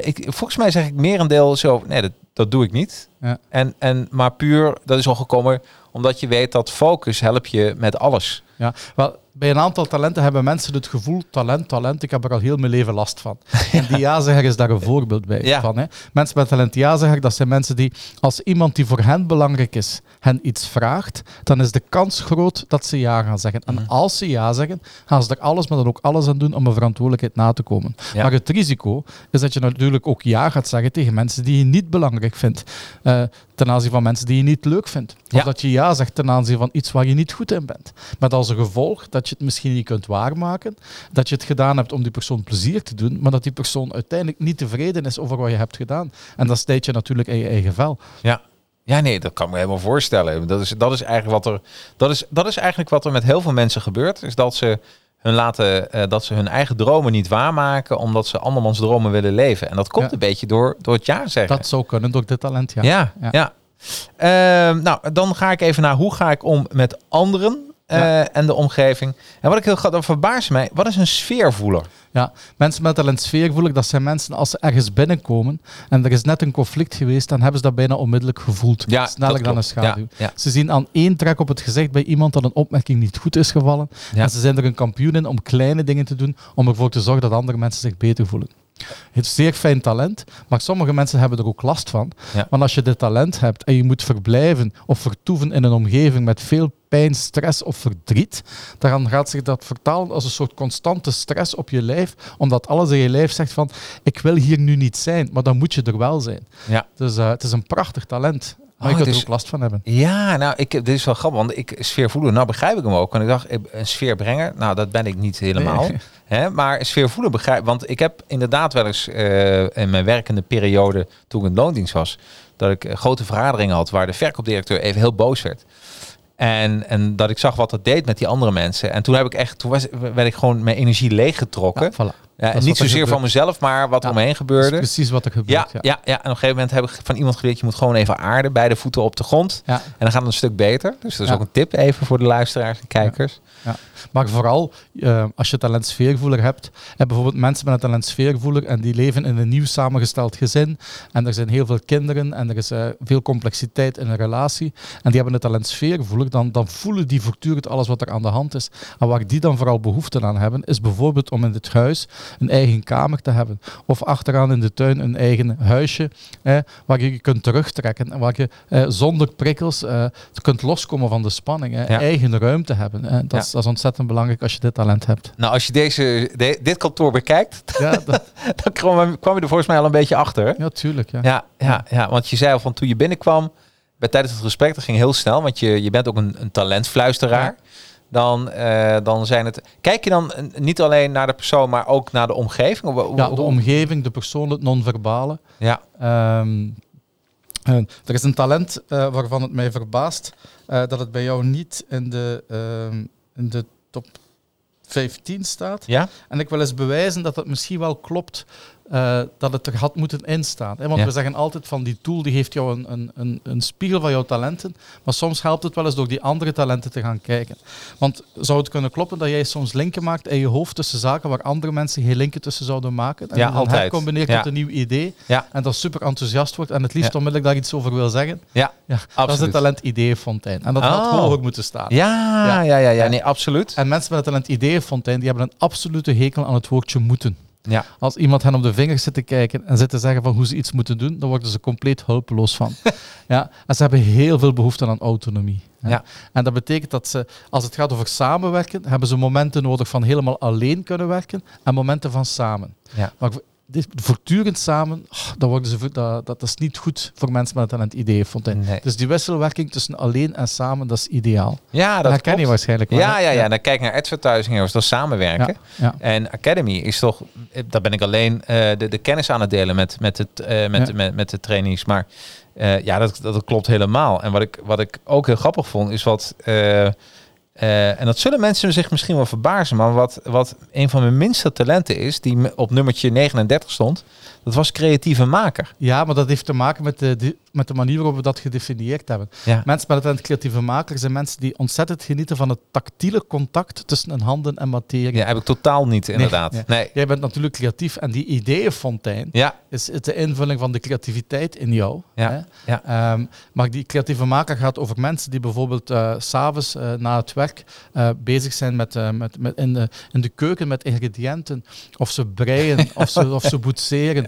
Speaker 1: ik, volgens mij zeg ik merendeel zo, nee, dat, dat doe ik niet.
Speaker 3: Ja.
Speaker 1: En, en, maar puur, dat is al gekomen omdat je weet dat focus helpt je met alles.
Speaker 3: Ja, wel, bij een aantal talenten hebben mensen het gevoel, talent, talent, ik heb er al heel mijn leven last van. (laughs) En die ja-zegger is daar een voorbeeld bij
Speaker 1: Ja.
Speaker 3: van. Hè. Mensen met talent ja-zegger, dat zijn mensen die, als iemand die voor hen belangrijk is, hen iets vraagt, dan is de kans groot dat ze ja gaan zeggen.
Speaker 1: Mhm.
Speaker 3: En als ze ja zeggen, gaan ze er alles, maar dan ook alles aan doen om een verantwoordelijkheid na te komen.
Speaker 1: Ja.
Speaker 3: Maar het risico is dat je natuurlijk ook ja gaat zeggen tegen mensen die je niet belangrijk vindt. eh, ten aanzien van mensen die je niet leuk vindt. Of
Speaker 1: Ja.
Speaker 3: dat je ja zegt ten aanzien van iets waar je niet goed in bent. Met als gevolg dat je het misschien niet kunt waarmaken. Dat je het gedaan hebt om die persoon plezier te doen, maar dat die persoon uiteindelijk niet tevreden is over wat je hebt gedaan. En dat steekt je natuurlijk in je eigen vel.
Speaker 1: Ja. Ja, nee, dat kan ik me helemaal voorstellen. Dat is, dat is eigenlijk wat er. Dat is, dat is eigenlijk wat er met heel veel mensen gebeurt. Is dat ze hun laten eh, dat ze hun eigen dromen niet waarmaken, omdat ze andermans dromen willen leven. En dat komt
Speaker 3: Ja.
Speaker 1: een beetje door, door het ja zeggen.
Speaker 3: Dat zou kunnen door dit talent, ja.
Speaker 1: ja, ja.
Speaker 3: Ja.
Speaker 1: Ehm, nou, dan ga ik even naar hoe ga ik om met anderen
Speaker 3: Ja.
Speaker 1: en de omgeving. En wat ik heel graag, dat verbaast mij. Wat is een sfeervoeler?
Speaker 3: Ja, mensen met talent sfeergevoelig, dat zijn mensen als ze ergens binnenkomen en er is net een conflict geweest, dan hebben ze dat bijna onmiddellijk gevoeld.
Speaker 1: Ja,
Speaker 3: Sneller dan een schaduw.
Speaker 1: Ja, ja.
Speaker 3: Ze zien aan één trek op het gezicht bij iemand dat een opmerking niet goed is gevallen. En ze zijn er een kampioen in om kleine dingen te doen, om ervoor te zorgen dat andere mensen zich beter voelen. Het is zeer fijn talent, maar sommige mensen hebben er ook last van.
Speaker 1: Ja.
Speaker 3: Want als je dit talent hebt en je moet verblijven of vertoeven in een omgeving met veel pijn, stress of verdriet, dan gaat zich dat vertalen als een soort constante stress op je lijf, omdat alles in je lijf zegt van, ik wil hier nu niet zijn, maar dan moet je er wel zijn.
Speaker 1: Ja.
Speaker 3: Dus eh, het is een prachtig talent, maar
Speaker 1: Oh,
Speaker 3: je kunt er
Speaker 1: dus-
Speaker 3: ook last van hebben.
Speaker 1: Ja, nou, ik, dit is wel grappig, want ik sfeervoeler, nou begrijp ik hem ook. Want ik dacht, een sfeerbrenger, nou, dat ben ik niet helemaal.
Speaker 3: Nee. (laughs)
Speaker 1: Hè? Maar een sfeervoeler begrijp, want ik heb inderdaad wel eens eh, in mijn werkende periode, toen ik in loondienst was, dat ik eh, grote vergaderingen had waar de verkoopdirecteur even heel boos werd. En, en dat ik zag wat dat deed met die andere mensen. En toen heb ik echt, toen was, werd ik gewoon mijn energie leeggetrokken.
Speaker 3: Ja, voilà.
Speaker 1: Ja, niet
Speaker 3: er
Speaker 1: zozeer van mezelf, maar wat
Speaker 3: Ja,
Speaker 1: er omheen gebeurde.
Speaker 3: precies wat er
Speaker 1: Ja,
Speaker 3: gebeurt.
Speaker 1: ja. Ja, en op een gegeven moment heb ik van iemand geleerd, je moet gewoon even aarden, beide voeten op de grond.
Speaker 3: Ja.
Speaker 1: En dan gaat het een stuk beter. Dus dat is
Speaker 3: Ja.
Speaker 1: ook een tip even voor de luisteraars en kijkers.
Speaker 3: Ja. Maar vooral eh, als je talent sfeergevoeler hebt, en bijvoorbeeld mensen met een talent sfeergevoeler en die leven in een nieuw samengesteld gezin en er zijn heel veel kinderen en er is eh, veel complexiteit in een relatie en die hebben een talent sfeergevoelig, dan, dan voelen die voortdurend alles wat er aan de hand is. En waar die dan vooral behoefte aan hebben, is bijvoorbeeld om in het huis een eigen kamer te hebben of achteraan in de tuin een eigen huisje eh, waar je je kunt terugtrekken en waar je eh, zonder prikkels eh, kunt loskomen van de spanning,
Speaker 1: Ja.
Speaker 3: eigen ruimte hebben. Dat, is, dat is ontzettend belangrijk als je dit talent hebt.
Speaker 1: Nou, als je deze, de- dit kantoor bekijkt, (laughs)
Speaker 3: Ja, dat,
Speaker 1: dan kwam, kwam je er volgens mij al een beetje achter.
Speaker 3: ja tuurlijk. Ja.
Speaker 1: Ja, ja, ja, want je zei al van toen je binnenkwam, bij, tijdens het gesprek, dat ging heel snel, want je, je bent ook een, een talentfluisteraar. Dan, eh, dan zijn het. Kijk je dan niet alleen naar de persoon, maar ook naar de omgeving? Of,
Speaker 3: Ja, de omgeving, de persoon, het non-verbale.
Speaker 1: Ja,
Speaker 3: Ehm, eh, er is een talent eh, waarvan het mij verbaast dat het bij jou niet in de, ehm, in de top 15 staat.
Speaker 1: ja,
Speaker 3: En ik wil eens bewijzen dat het misschien wel klopt eh, dat het er had moeten instaan. Hè? Want
Speaker 1: Ja.
Speaker 3: we zeggen altijd van die tool die geeft jou een, een, een, een spiegel van jouw talenten. Maar soms helpt het wel eens door die andere talenten te gaan kijken. Want zou het kunnen kloppen dat jij soms linken maakt in je hoofd tussen zaken waar andere mensen geen linken tussen zouden maken? En
Speaker 1: Ja,
Speaker 3: dan
Speaker 1: altijd. Ja.
Speaker 3: tot een nieuw idee.
Speaker 1: ja,
Speaker 3: En dat super enthousiast wordt en het liefst onmiddellijk daar iets over wil zeggen.
Speaker 1: ja.
Speaker 3: Ja, dat is het talent Ideeënfontein. En dat had
Speaker 1: Oh.
Speaker 3: hoger moeten staan.
Speaker 1: Ja, ja,
Speaker 3: Ja.
Speaker 1: ja, ja, nee, absoluut.
Speaker 3: En mensen met het talent Ideeënfontein, die hebben een absolute hekel aan het woordje moeten.
Speaker 1: Ja,
Speaker 3: Als iemand hen op de vingers zit te kijken en zit te zeggen van hoe ze iets moeten doen, dan worden ze compleet hulpeloos van. (laughs) ja, en ze hebben heel veel behoefte aan autonomie. hè.
Speaker 1: Ja.
Speaker 3: En dat betekent dat ze, als het gaat over samenwerken, hebben ze momenten nodig van helemaal alleen kunnen werken en momenten van samen.
Speaker 1: ja.
Speaker 3: Maar dit, voortdurend samen, oh, dan worden ze, dat, dat is niet goed voor mensen met een talent Ideeënfontein.
Speaker 1: Nee.
Speaker 3: Dus die wisselwerking tussen alleen en samen, dat is ideaal.
Speaker 1: Ja,
Speaker 3: Dat
Speaker 1: dat
Speaker 3: herken je waarschijnlijk wel.
Speaker 1: Ja, ja, ja. Dan kijk naar advertising dat is samenwerken.
Speaker 3: Ja,
Speaker 1: En Academy is toch, daar ben ik alleen eh, de, de kennis aan het delen met, met, het, eh, met,
Speaker 3: Ja.
Speaker 1: met, met de trainees. Maar eh, ja, dat, dat, klopt helemaal. En wat ik, wat ik ook heel grappig vond, is wat. Eh, en dat zullen mensen zich misschien wel verbazen, maar wat, wat een van mijn minste talenten is, die op nummertje 39 stond, dat was creatieve maker.
Speaker 3: Ja, maar dat heeft te maken met de, met de manier waarop we dat gedefinieerd hebben. Ja. Mensen met het creatieve maker zijn mensen die ontzettend genieten van het tactiele contact tussen hun handen en materie.
Speaker 1: Ja, heb ik totaal niet, inderdaad. Nee,
Speaker 3: Jij bent natuurlijk creatief en die ideeënfontein ja. is de invulling van de creativiteit in jou. Ja. Hè? Ja. Um, maar die creatieve maker gaat over mensen die bijvoorbeeld uh, s'avonds uh, na het werk uh, bezig zijn met, met, met in, de, in de keuken met ingrediënten. Of ze breien, of, ze, of ze (laughs) boetseren,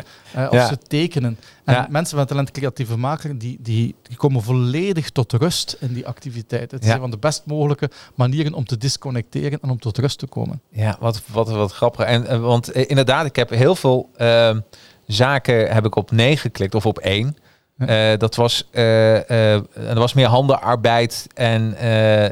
Speaker 3: of ze tekenen. En mensen met talent creatieve maker, die, die, die komen volledig tot rust in die activiteit. Het is een van de best mogelijke manieren om te disconnecteren en om tot rust te komen.
Speaker 1: Ja, wat, wat, wat grappig. En, eh, want eh, inderdaad, ik heb heel veel uh, zaken heb ik op nee geklikt of op één. Uh, dat was, uh, dat was meer handenarbeid. En,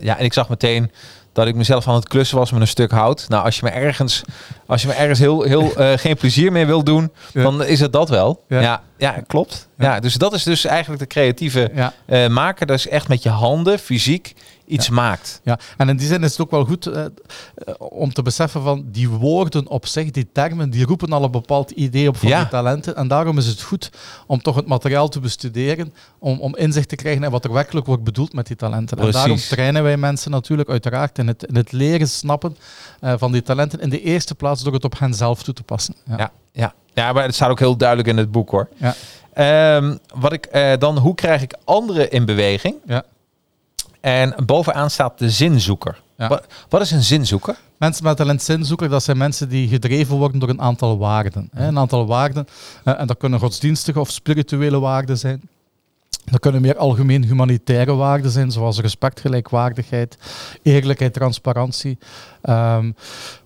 Speaker 1: ja, en ik zag meteen dat ik mezelf aan het klussen was met een stuk hout. Nou, als je me ergens, als je me ergens heel, heel uh, (laughs) geen plezier meer wil doen, dan is het dat wel. Ja, ja, klopt. Ja. dus dat is dus eigenlijk de creatieve uh, maker. Dat is echt met je handen, fysiek, iets maakt.
Speaker 3: Ja, en in die zin is het ook wel goed uh, om te beseffen van die woorden op zich, die termen, die roepen al een bepaald idee op van ja. die talenten. En daarom is het goed om toch het materiaal te bestuderen, om, om inzicht te krijgen in wat er werkelijk wordt bedoeld met die talenten. Precies. En daarom trainen wij mensen natuurlijk uiteraard in het, in het leren snappen uh, van die talenten in de eerste plaats door het op hen zelf toe te passen.
Speaker 1: Ja, ja, ja. ja maar het staat ook heel duidelijk in het boek hoor. Ja. Um, wat ik uh, dan, hoe krijg ik anderen in beweging? Ja. En bovenaan staat de zinzoeker. Wat, wat, is een zinzoeker?
Speaker 3: Mensen met talent zinzoeker, dat zijn mensen die gedreven worden door een aantal waarden. Hè. Een aantal waarden, uh, en dat kunnen godsdienstige of spirituele waarden zijn. Dat kunnen meer algemeen humanitaire waarden zijn, zoals respect, gelijkwaardigheid, eerlijkheid, transparantie. Um,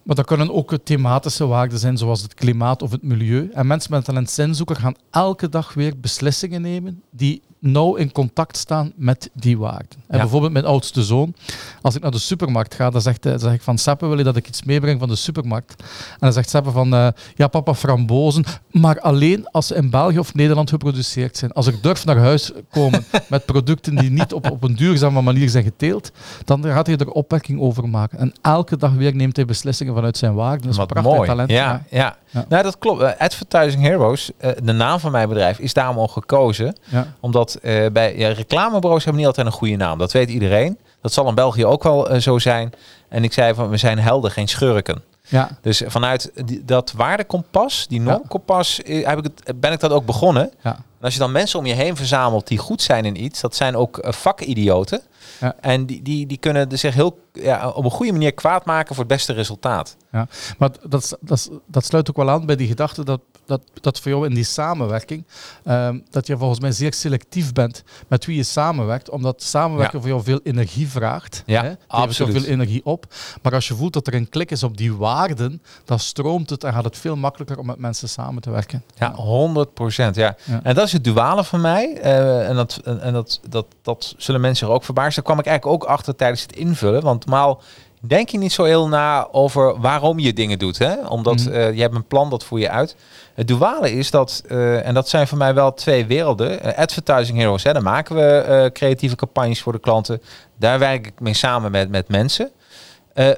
Speaker 3: maar dat kunnen ook thematische waarden zijn, zoals het klimaat of het milieu. En mensen met talent zinzoeker gaan elke dag weer beslissingen nemen die nauw in contact staan met die waarden. En bijvoorbeeld mijn oudste zoon, als ik naar de supermarkt ga, dan zegt zeg ik van Seppe, wil je dat ik iets meebreng van de supermarkt? En dan zegt Seppe van, uh, ja papa, frambozen, maar alleen als ze in België of Nederland geproduceerd zijn. Als ik durf naar huis komen (laughs) met producten die niet op, op een duurzame manier zijn geteeld, dan gaat hij er opwekking over maken. En elke dag weer neemt hij beslissingen vanuit zijn waarden. Dat is
Speaker 1: Wat mooi. talent. Ja, ja. ja. Nou, dat klopt. Uh, Advertising Heroes, uh, de naam van mijn bedrijf, is daarom al gekozen. Ja. Uh, bij ja, reclamebureaus hebben niet altijd een goede naam. Dat weet iedereen. Dat zal in België ook wel zo zijn. En ik zei van, we zijn helden, geen schurken. Ja. Dus vanuit die, dat waardekompas, die normkompas, heb ik het, ben ik dat ook begonnen. Ja. En als je dan mensen om je heen verzamelt die goed zijn in iets, dat zijn ook vakidioten. Ja. En die, die, die kunnen zich heel ja, op een goede manier kwaad maken voor het beste resultaat.
Speaker 3: Ja, maar dat, dat, dat sluit ook wel aan bij die gedachte dat, dat, dat voor jou in die samenwerking, um, dat je volgens mij zeer selectief bent met wie je samenwerkt, omdat samenwerken voor jou veel energie vraagt.
Speaker 1: Ja, hè? absoluut.
Speaker 3: veel energie op. Maar als je voelt dat er een klik is op die waarden, dan stroomt het en gaat het veel makkelijker om met mensen samen te werken.
Speaker 1: Ja, 100 procent. Ja. En dat is het duale van mij. Uh, en dat, en dat, dat, dat zullen mensen er ook verbazen. Daar kwam ik eigenlijk ook achter tijdens het invullen. Want normaal denk je niet zo heel na over waarom je dingen doet. Hè? Omdat mm. uh, je hebt een plan, dat voer je uit. Het duale is dat, uh, en dat zijn voor mij wel twee werelden. Uh, advertising Heroes, hè, daar maken we creatieve campagnes voor de klanten. Daar werk ik mee samen met, met mensen.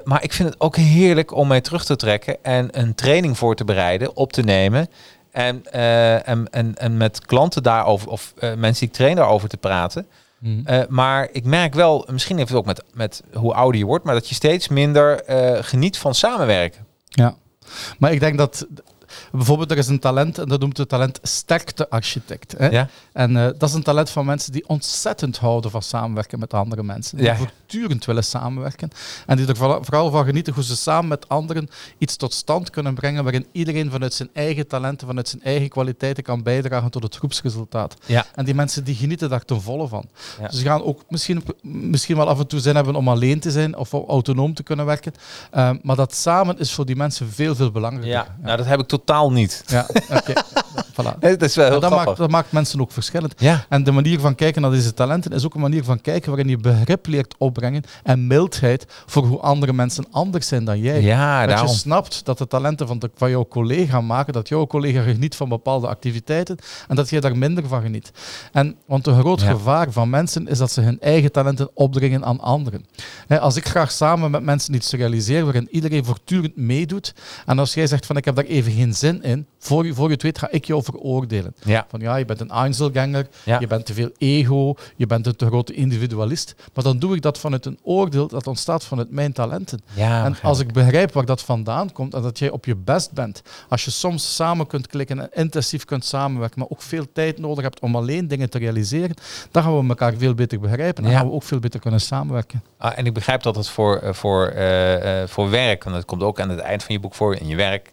Speaker 1: maar ik vind het ook heerlijk om mee terug te trekken en een training voor te bereiden, op te nemen. En, en, en, en met klanten daarover, of mensen die ik train daarover te praten. Mhm. Eh, maar ik merk wel, misschien heeft het ook met, met hoe ouder je wordt, maar dat je steeds minder uh, geniet van samenwerken.
Speaker 3: Ja, maar ik denk dat Bijvoorbeeld, er is een talent en dat noemt het talent sterkte architect. Hè? Ja. En uh, dat is een talent van mensen die ontzettend houden van samenwerken met andere mensen. Die ja. voortdurend willen samenwerken. En die er vooral van genieten hoe ze samen met anderen iets tot stand kunnen brengen waarin iedereen vanuit zijn eigen talenten, vanuit zijn eigen kwaliteiten kan bijdragen tot het groepsresultaat. Ja. En die mensen die genieten daar ten volle van. Ja. Ze gaan ook misschien, misschien wel af en toe zin hebben om alleen te zijn of autonoom te kunnen werken. Uh, maar dat samen is voor die mensen veel, veel belangrijker.
Speaker 1: Ja, nou dat heb ik tot totaal niet.
Speaker 3: Ja, oké. (laughs) voilà.
Speaker 1: dat is wel heel
Speaker 3: dat, maakt, dat maakt mensen ook verschillend.
Speaker 1: Ja.
Speaker 3: En de manier van kijken naar deze talenten is ook een manier van kijken waarin je begrip leert opbrengen en mildheid voor hoe andere mensen anders zijn dan jij.
Speaker 1: Ja,
Speaker 3: dat
Speaker 1: daarom.
Speaker 3: je snapt dat de talenten van, de, van jouw collega maken dat jouw collega geniet van bepaalde activiteiten en dat jij daar minder van geniet. En, want een groot
Speaker 1: Ja.
Speaker 3: gevaar van mensen is dat ze hun eigen talenten opdringen aan anderen. Hè, als ik graag samen met mensen iets realiseer waarin iedereen voortdurend meedoet en als jij zegt van ik heb daar even geen zin in, voor je, voor je het weet ga ik jou veroordelen.
Speaker 1: Ja.
Speaker 3: Van ja, je bent een Einzelganger,
Speaker 1: Ja.
Speaker 3: je bent te veel ego, je bent een te grote individualist. Maar dan doe ik dat vanuit een oordeel dat ontstaat vanuit mijn talenten.
Speaker 1: Ja,
Speaker 3: en als ik begrijp waar dat vandaan komt en dat jij op je best bent, als je soms samen kunt klikken en intensief kunt samenwerken, maar ook veel tijd nodig hebt om alleen dingen te realiseren, dan gaan we elkaar veel beter begrijpen en gaan we ook veel beter kunnen samenwerken.
Speaker 1: Ah, en ik begrijp dat het voor, eh, voor, eh, eh, voor werk, en dat komt ook aan het eind van je boek voor, in je werk,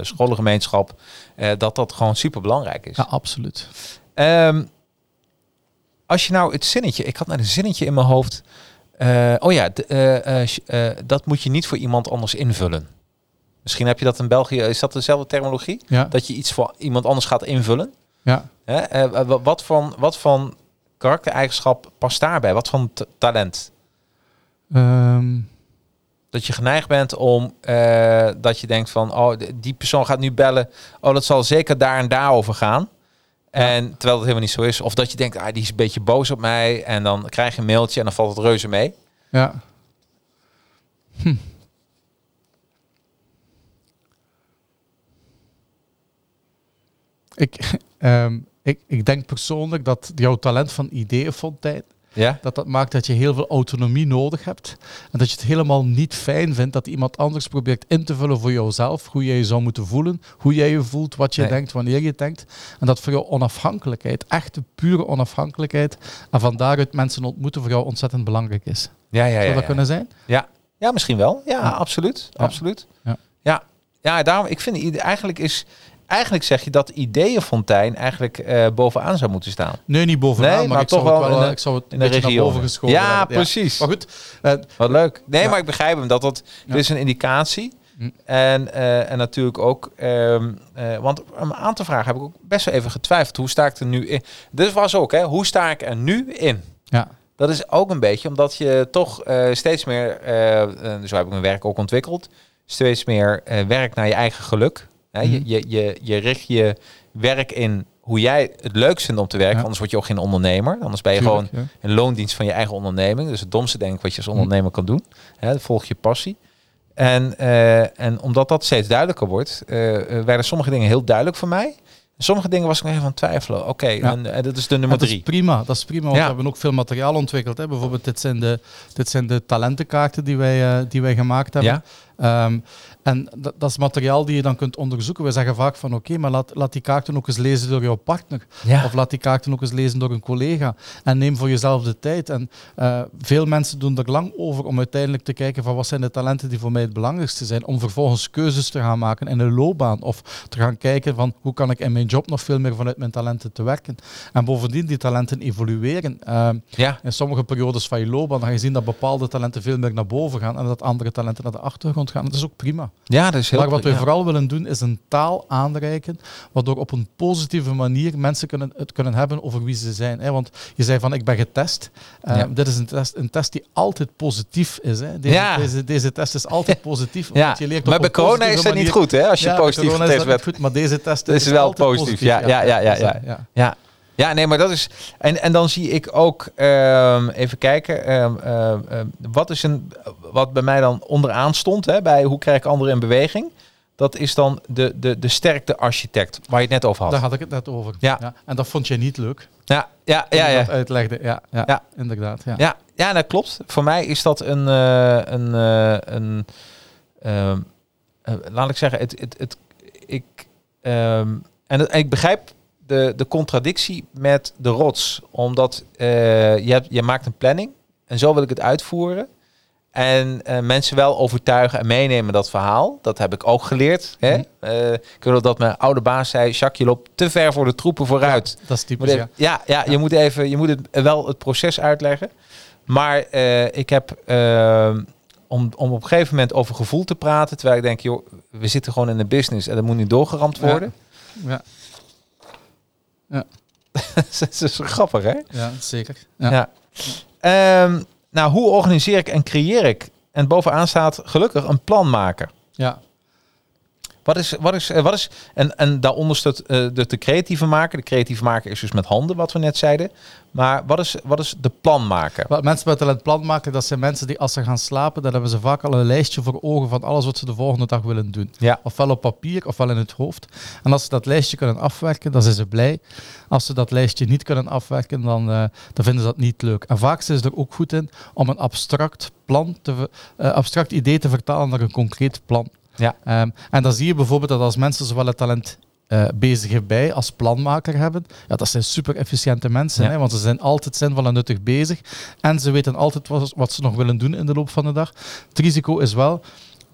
Speaker 1: scholengemeenschap, eh, dat dat gewoon super belangrijk is.
Speaker 3: Ja, absoluut.
Speaker 1: Ehm, als je nou het zinnetje, ik had net een zinnetje in mijn hoofd. Eh, oh ja, eh, eh, eh, dat moet je niet voor iemand anders invullen. Misschien heb je dat in België, is dat dezelfde terminologie?
Speaker 3: Ja,
Speaker 1: Dat je iets voor iemand anders gaat invullen?
Speaker 3: ja.
Speaker 1: Eh, wat, van, wat van karaktereigenschap past daarbij? Wat van talent?
Speaker 3: Ehm,
Speaker 1: Dat je geneigd bent om eh, dat je denkt van oh, die persoon gaat nu bellen. Oh, dat zal zeker daar en daar over gaan. En terwijl het helemaal niet zo is. Of dat je denkt, ah, die is een beetje boos op mij. En dan krijg je een mailtje en dan valt het reuze mee.
Speaker 3: ja. Hm. Ik, (laughs) ehm, ik, ik denk persoonlijk dat jouw talent van ideeënfontein,
Speaker 1: Ja?
Speaker 3: dat dat maakt dat je heel veel autonomie nodig hebt. En dat je het helemaal niet fijn vindt dat iemand anders probeert in te vullen voor jouzelf. Hoe jij je zou moeten voelen, hoe jij je voelt, wat je
Speaker 1: Nee.
Speaker 3: denkt, wanneer je denkt. En dat voor jou onafhankelijkheid, echte pure onafhankelijkheid, en van daaruit mensen ontmoeten voor jou ontzettend belangrijk is.
Speaker 1: Ja, ja, ja.
Speaker 3: Zou dat
Speaker 1: ja.
Speaker 3: kunnen zijn?
Speaker 1: Ja. ja, misschien wel. Ja,
Speaker 3: Ja.
Speaker 1: absoluut.
Speaker 3: Ja.
Speaker 1: Absoluut.
Speaker 3: Ja.
Speaker 1: ja. Ja, daarom, ik vind eigenlijk is... Eigenlijk zeg je dat ideeënfontein eigenlijk eh, bovenaan zou moeten staan.
Speaker 3: Nee, niet bovenaan,
Speaker 1: Nee,
Speaker 3: maar,
Speaker 1: maar
Speaker 3: ik, zou
Speaker 1: toch
Speaker 3: het
Speaker 1: wel in
Speaker 3: eh,
Speaker 1: de-
Speaker 3: ik zou het
Speaker 1: in
Speaker 3: een
Speaker 1: de regio.
Speaker 3: boven geschoven
Speaker 1: Ja,
Speaker 3: hebben.
Speaker 1: precies.
Speaker 3: Maar goed, eh,
Speaker 1: Wat leuk. Nee,
Speaker 3: Ja.
Speaker 1: maar ik begrijp hem dat dat
Speaker 3: Ja.
Speaker 1: dit is een indicatie.
Speaker 3: Hm.
Speaker 1: En, en natuurlijk ook, ehm, eh, want om aan te vragen heb ik ook best wel even getwijfeld. Hoe sta ik er nu in? Dit was ook, hè? Hoe sta ik er nu in?
Speaker 3: ja,
Speaker 1: Dat is ook een beetje omdat je toch steeds meer, zo heb ik mijn werk ook ontwikkeld, steeds meer werkt naar je eigen geluk. Hè? je,
Speaker 3: Mhm.
Speaker 1: je, je, je richt je werk in hoe jij het leukst vindt om te werken,
Speaker 3: Ja.
Speaker 1: anders word je ook geen ondernemer. Anders ben je
Speaker 3: tuurlijk,
Speaker 1: gewoon
Speaker 3: ja.
Speaker 1: een loondienst van je eigen onderneming. Dus het domste denk ik wat je als ondernemer kan doen. Hè, volg je passie. En, eh, en omdat dat steeds duidelijker wordt, eh, eh, werden sommige dingen heel duidelijk voor mij. Sommige dingen was ik nog even aan het twijfelen. Oké,
Speaker 3: Ja.
Speaker 1: en, en dat is de nummer
Speaker 3: Maar dat
Speaker 1: drie.
Speaker 3: is prima, dat is prima, want we hebben ook veel materiaal ontwikkeld. Hè. Bijvoorbeeld, dit zijn, de, dit zijn de talentenkaarten die wij, die wij gemaakt hebben. Ehm, en dat, dat is materiaal die je dan kunt onderzoeken. We zeggen vaak van oké, maar laat, laat die kaarten ook eens lezen door jouw partner.
Speaker 1: Ja.
Speaker 3: Of laat die kaarten ook eens lezen door een collega. En neem voor jezelf de tijd. En eh, veel mensen doen er lang over om uiteindelijk te kijken van wat zijn de talenten die voor mij het belangrijkste zijn. Om vervolgens keuzes te gaan maken in een loopbaan. Of te gaan kijken van hoe kan ik in mijn job nog veel meer vanuit mijn talenten te werken. En bovendien die talenten evolueren.
Speaker 1: Ja.
Speaker 3: in sommige periodes van je loopbaan ga je zien dat bepaalde talenten veel meer naar boven gaan. En dat andere talenten naar de achtergrond gaan. Dat is ook prima.
Speaker 1: Ja, dat is heel
Speaker 3: Maar wat we
Speaker 1: ja.
Speaker 3: vooral willen doen is een taal aanreiken, waardoor op een positieve manier mensen kunnen, het kunnen hebben over wie ze zijn. Hè? Want je zei van ik ben getest. Uh,
Speaker 1: Ja.
Speaker 3: Dit is een test, een test die altijd positief is. Hè? Deze,
Speaker 1: Ja.
Speaker 3: deze, deze test is altijd positief. (laughs)
Speaker 1: Ja.
Speaker 3: want je leert
Speaker 1: maar bij corona is dat niet goed, hè? Als je positief getest bent.
Speaker 3: goed, maar deze test
Speaker 1: is
Speaker 3: is
Speaker 1: wel
Speaker 3: altijd
Speaker 1: positief, ja, ja, ja, ja, ja.
Speaker 3: Ja.
Speaker 1: Nee, maar dat is. En, en dan zie ik ook, ehm, even kijken, ehm, ehm, wat is een, wat bij mij dan onderaan stond, hè, bij hoe krijg ik anderen in beweging? Dat is dan de, de, de sterkte architect, waar je het net over had.
Speaker 3: Daar had ik het net over.
Speaker 1: Ja.
Speaker 3: En dat vond jij niet leuk.
Speaker 1: Ja, ja, ja, ja.
Speaker 3: dat uitlegde. Ja, ja,
Speaker 1: Ja.
Speaker 3: inderdaad. Ja.
Speaker 1: Ja, ja, dat klopt. Voor mij is dat een, eh, een, eh, een eh, laat ik zeggen, het, het, het, ik, en ik begrijp de, de contradictie met de rots, omdat eh, je, hebt, je maakt een planning en zo wil ik het uitvoeren. En eh, mensen wel overtuigen en meenemen dat verhaal. Dat heb ik ook geleerd. Hè?
Speaker 3: Mhm.
Speaker 1: Eh, ik nog dat mijn oude baas zei, Jacques, je loopt te ver voor de troepen vooruit.
Speaker 3: Dat is typisch,
Speaker 1: even-
Speaker 3: ja.
Speaker 1: ja, ja, je moet even, je moet het wel het proces uitleggen. Maar ik heb, om, om op een gegeven moment over gevoel te praten. Terwijl ik denk, joh, we zitten gewoon in de business en dat moet nu doorgeramd worden.
Speaker 3: Ja.
Speaker 1: Ja. (laughs) dat is grappig, hè?
Speaker 3: Ja, zeker.
Speaker 1: Ja. ja. Ehm, nou, hoe organiseer ik en creëer ik? En bovenaan staat gelukkig een plan maken.
Speaker 3: Ja.
Speaker 1: Wat is, wat is, eh, wat is, en, en daaronder staat uh, de, de creatieve maker. De creatieve maker is dus met handen, wat we net zeiden. Maar wat is, wat is de planmaker?
Speaker 3: Wat mensen met talent plan maken, dat zijn mensen die als ze gaan slapen, dan hebben ze vaak al een lijstje voor ogen van alles wat ze de volgende dag willen doen.
Speaker 1: Ja.
Speaker 3: Ofwel op papier, ofwel in het hoofd. En als ze dat lijstje kunnen afwerken, dan zijn ze blij. Als ze dat lijstje niet kunnen afwerken, dan, uh, dan vinden ze dat niet leuk. En vaak zijn ze er ook goed in om een abstract plan, te, uh, abstract idee te vertalen naar een concreet plan.
Speaker 1: Ja.
Speaker 3: Um, en dan zie je bijvoorbeeld dat als mensen zowel het talent uh, bezig bij als planmaker hebben, ja, dat zijn super efficiënte mensen, ja. hè, want ze zijn altijd zinvol en nuttig bezig en ze weten altijd wat, wat, ze nog willen doen in de loop van de dag. Het risico is wel,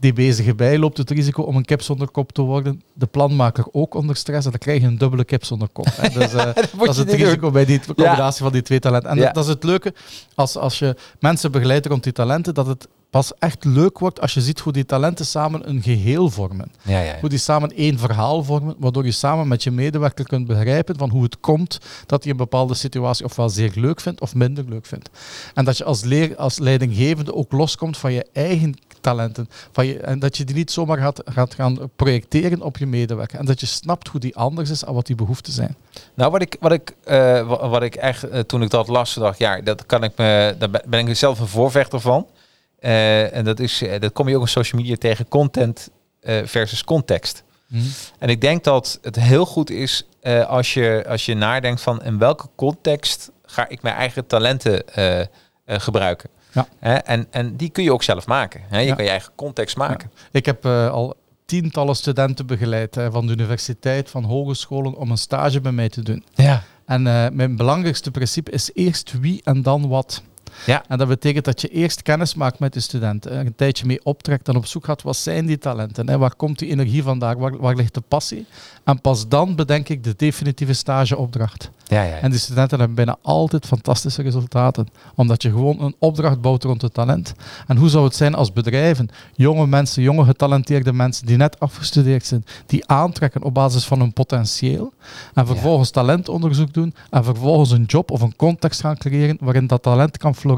Speaker 3: die bezige bij loopt het risico om een kip zonder kop te worden. De planmaker ook onder stress en dan krijg je een dubbele kip zonder kop. Hè. (laughs) Dus, uh, dat, is het risico doen. bij die combinatie ja. van die twee talenten. En dat, dat is het leuke, als, als je mensen begeleidt rond die talenten, dat het pas echt leuk wordt als je ziet hoe die talenten samen een geheel vormen.
Speaker 1: Ja, ja, ja.
Speaker 3: Hoe die samen één verhaal vormen, waardoor je samen met je medewerker kunt begrijpen van hoe het komt dat hij een bepaalde situatie ofwel zeer leuk vindt of minder leuk vindt. En dat je als, leer, als leidinggevende ook loskomt van je eigen talenten. Van je, en dat je die niet zomaar gaat, gaat gaan projecteren op je medewerker. En dat je snapt hoe die anders is en wat die behoeften zijn.
Speaker 1: Nou, wat ik, wat ik, uh, wat ik echt, uh, toen ik dat las, dacht, ja, dat kan ik me, daar ben ik zelf een voorvechter van. Uh, en dat, is, uh, dat kom je ook op social media tegen, content uh, versus context.
Speaker 3: Mm.
Speaker 1: En ik denk dat het heel goed is als, je, als je nadenkt van in welke context ga ik mijn eigen talenten gebruiken.
Speaker 3: Ja.
Speaker 1: en, en die kun je ook zelf maken. Hè? Je ja. kan je eigen context maken.
Speaker 3: Ja. Ik heb al tientallen studenten begeleid hè, van de universiteit, van hogescholen, om een stage bij mij te doen.
Speaker 1: Ja.
Speaker 3: En mijn belangrijkste principe is eerst wie en dan wat.
Speaker 1: Ja.
Speaker 3: En dat betekent dat je eerst kennis maakt met de studenten, een tijdje mee optrekt en op zoek gaat wat zijn die talenten, hè? waar komt die energie vandaan, waar, waar ligt de passie. En pas dan bedenk ik de definitieve stageopdracht.
Speaker 1: Ja, ja.
Speaker 3: En die studenten hebben bijna altijd fantastische resultaten, omdat je gewoon een opdracht bouwt rond het talent. En hoe zou het zijn als bedrijven, jonge mensen, jonge getalenteerde mensen die net afgestudeerd zijn, die aantrekken op basis van hun potentieel en vervolgens talentonderzoek doen en vervolgens een job of een context gaan creëren waarin dat talent kan floreren.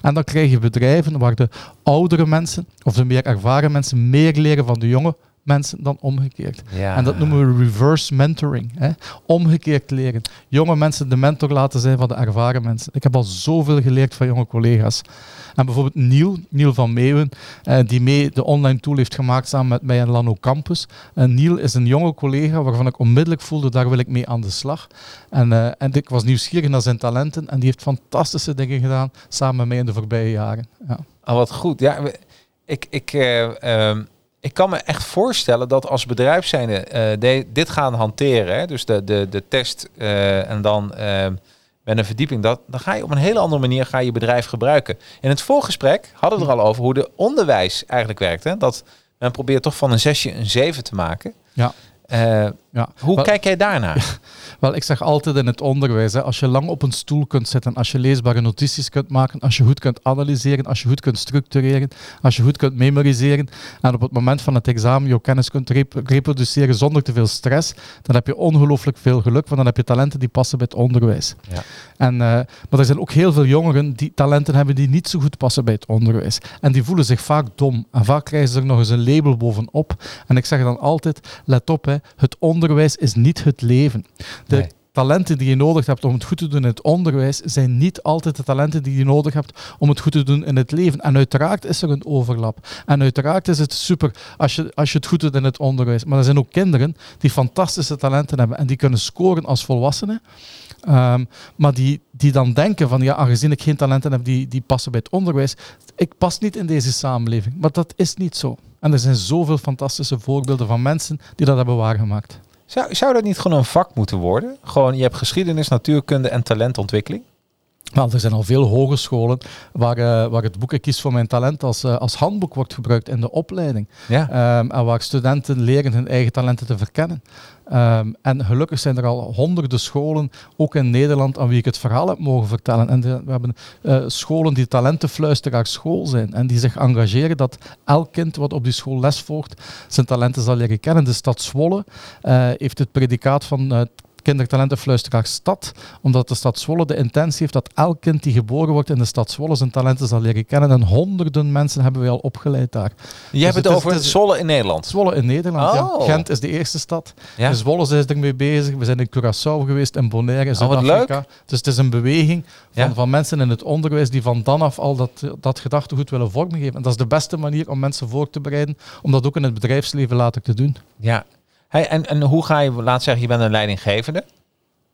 Speaker 3: En dan krijg je bedrijven waar de oudere mensen of de meer ervaren mensen meer leren van de jonge mensen dan omgekeerd.
Speaker 1: Ja.
Speaker 3: En dat noemen we reverse mentoring. Hè? Omgekeerd leren. Jonge mensen de mentor laten zijn van de ervaren mensen. Ik heb al zoveel geleerd van jonge collega's. En bijvoorbeeld Niel, Niel van Meeuwen, eh, die mee de online tool heeft gemaakt samen met mij en Lano Campus. En Niel is een jonge collega waarvan ik onmiddellijk voelde, daar wil ik mee aan de slag. En, uh, en ik was nieuwsgierig naar zijn talenten en die heeft fantastische dingen gedaan samen met mij in de voorbije jaren. Ja.
Speaker 1: Oh, wat goed. Ja, ik, ik, uh, um ik kan me echt voorstellen dat als bedrijf zijnde uh, de, dit gaan hanteren, hè, dus de, de, de test uh, en dan uh, met een verdieping, dat, dan ga je op een hele andere manier ga je bedrijf gebruiken. In het voorgesprek hadden we er al over hoe de onderwijs eigenlijk werkt. Hè? Dat men probeert toch van een zesje een zeven te maken.
Speaker 3: Ja.
Speaker 1: Ja. Hoe
Speaker 3: wel,
Speaker 1: kijk jij daarnaar? (laughs)
Speaker 3: Wel, ik zeg altijd in het onderwijs, hè, als je lang op een stoel kunt zitten, als je leesbare notities kunt maken, als je goed kunt analyseren, als je goed kunt structureren, als je goed kunt memoriseren en op het moment van het examen je kennis kunt rep reproduceren zonder te veel stress, dan heb je ongelooflijk veel geluk, want dan heb je talenten die passen bij het onderwijs.
Speaker 1: Ja.
Speaker 3: En, uh, maar er zijn ook heel veel jongeren die talenten hebben die niet zo goed passen bij het onderwijs. En die voelen zich vaak dom. En vaak krijgen ze er nog eens een label bovenop. En ik zeg dan altijd, let op, hè, het onderwijs is niet het leven. De nee. talenten die je nodig hebt om het goed te doen in het onderwijs zijn niet altijd de talenten die je nodig hebt om het goed te doen in het leven. En uiteraard is er een overlap. En uiteraard is het super als je, als je het goed doet in het onderwijs. Maar er zijn ook kinderen die fantastische talenten hebben en die kunnen scoren als volwassenen. Um, maar die, die dan denken van ja, aangezien ik geen talenten heb die, die passen bij het onderwijs, ik pas niet in deze samenleving. Maar dat is niet zo. En er zijn zoveel fantastische voorbeelden van mensen die dat hebben waargemaakt.
Speaker 1: Zou, zou dat niet gewoon een vak moeten worden? Gewoon, je hebt geschiedenis, natuurkunde en talentontwikkeling?
Speaker 3: Wel, er zijn al veel hogescholen waar, uh, waar het boeken Kies voor mijn talent als, uh, als handboek wordt gebruikt in de opleiding. Ja. Um, en waar studenten leren hun eigen talenten te verkennen. Um, en gelukkig zijn er al honderden scholen, ook in Nederland, aan wie ik het verhaal heb mogen vertellen. En we hebben uh, scholen die talentenfluisteraars school zijn en die zich engageren dat elk kind wat op die school les volgt zijn talenten zal leren kennen. De stad Zwolle heeft het predicaat van kindertalentenfluisteraar stad, omdat de stad Zwolle de intentie heeft dat elk kind die geboren wordt in de stad Zwolle zijn talenten zal leren kennen. En honderden mensen hebben wij al opgeleid daar.
Speaker 1: Je dus hebt het, over is, Zwolle in Nederland?
Speaker 3: Zwolle in Nederland, ja. Oh. Gent is de eerste stad. Ja. Dus Zwolle is ermee bezig. We zijn in Curaçao geweest, in Bonaire, in oh, Zuid-Afrika. dus het is een beweging van, van mensen in het onderwijs die van dan af al dat, dat gedachtegoed willen vormgeven. En dat is de beste manier om mensen voor te bereiden, om dat ook in het bedrijfsleven later te doen.
Speaker 1: Ja, Hey, en, en hoe ga je, laat zeggen, je bent een leidinggevende.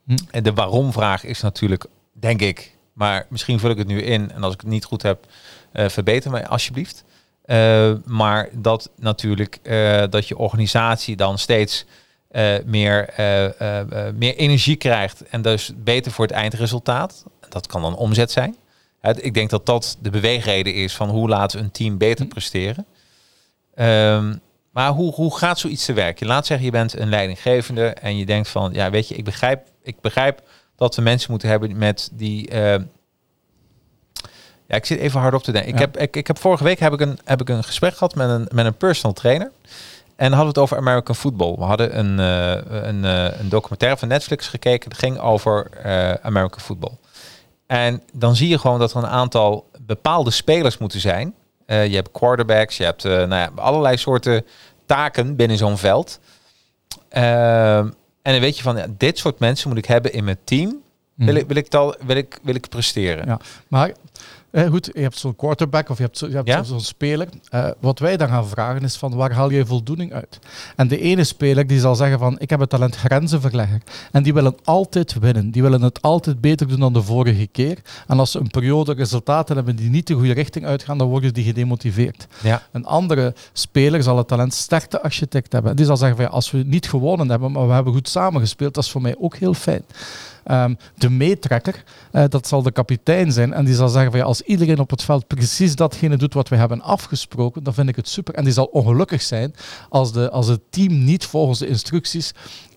Speaker 1: Hm. En de waarom-vraag is natuurlijk, denk ik, maar misschien vul ik het nu in en als ik het niet goed heb, uh, verbeter mij alsjeblieft. Uh, maar dat natuurlijk uh, dat je organisatie dan steeds meer, meer energie krijgt en dus beter voor het eindresultaat. Dat kan dan omzet zijn. ik denk dat dat de beweegreden is van hoe laten we een team beter hm. presteren. Um, maar hoe, hoe gaat zoiets te werken? Laat zeggen, je bent een leidinggevende en je denkt van, ja, weet je, ik begrijp, ik begrijp dat we mensen moeten hebben met die. Uh, ja, ik zit even hard op te denken. Ik, heb, ik, ik heb vorige week heb ik een, heb ik een gesprek gehad met een, met een personal trainer. En hadden we het over American football. We hadden een, uh, een, uh, een documentaire van Netflix gekeken. Dat ging over American football. En dan zie je gewoon dat er een aantal bepaalde spelers moeten zijn uh, je hebt quarterbacks, je hebt uh, nou allerlei soorten taken binnen zo'n veld. Uh, en dan weet je van, ja, dit soort mensen moet ik hebben in mijn team. Wil, ik, wil, ik, wil, ik, wil ik presteren.
Speaker 3: Ja, maar eh, goed, je hebt zo'n quarterback of je hebt, zo, je hebt zo'n speler. Eh, wat wij dan gaan vragen is van waar haal je voldoening uit? En de ene speler die zal zeggen van ik heb het talent grenzenverlegger. En die willen altijd winnen. Die willen het altijd beter doen dan de vorige keer. En als ze een periode resultaten hebben die niet de goede richting uitgaan, dan worden die gedemotiveerd. Ja. Een andere speler zal het talent sterkte architect hebben. Die zal zeggen van ja, als we niet gewonnen hebben, maar we hebben goed samengespeeld, dat is voor mij ook heel fijn. Um, de meetrekker, uh, dat zal de kapitein zijn. En die zal zeggen van ja, als iedereen op het veld precies datgene doet wat we hebben afgesproken, dan vind ik het super. En die zal ongelukkig zijn als, de, als het team niet volgens de instructies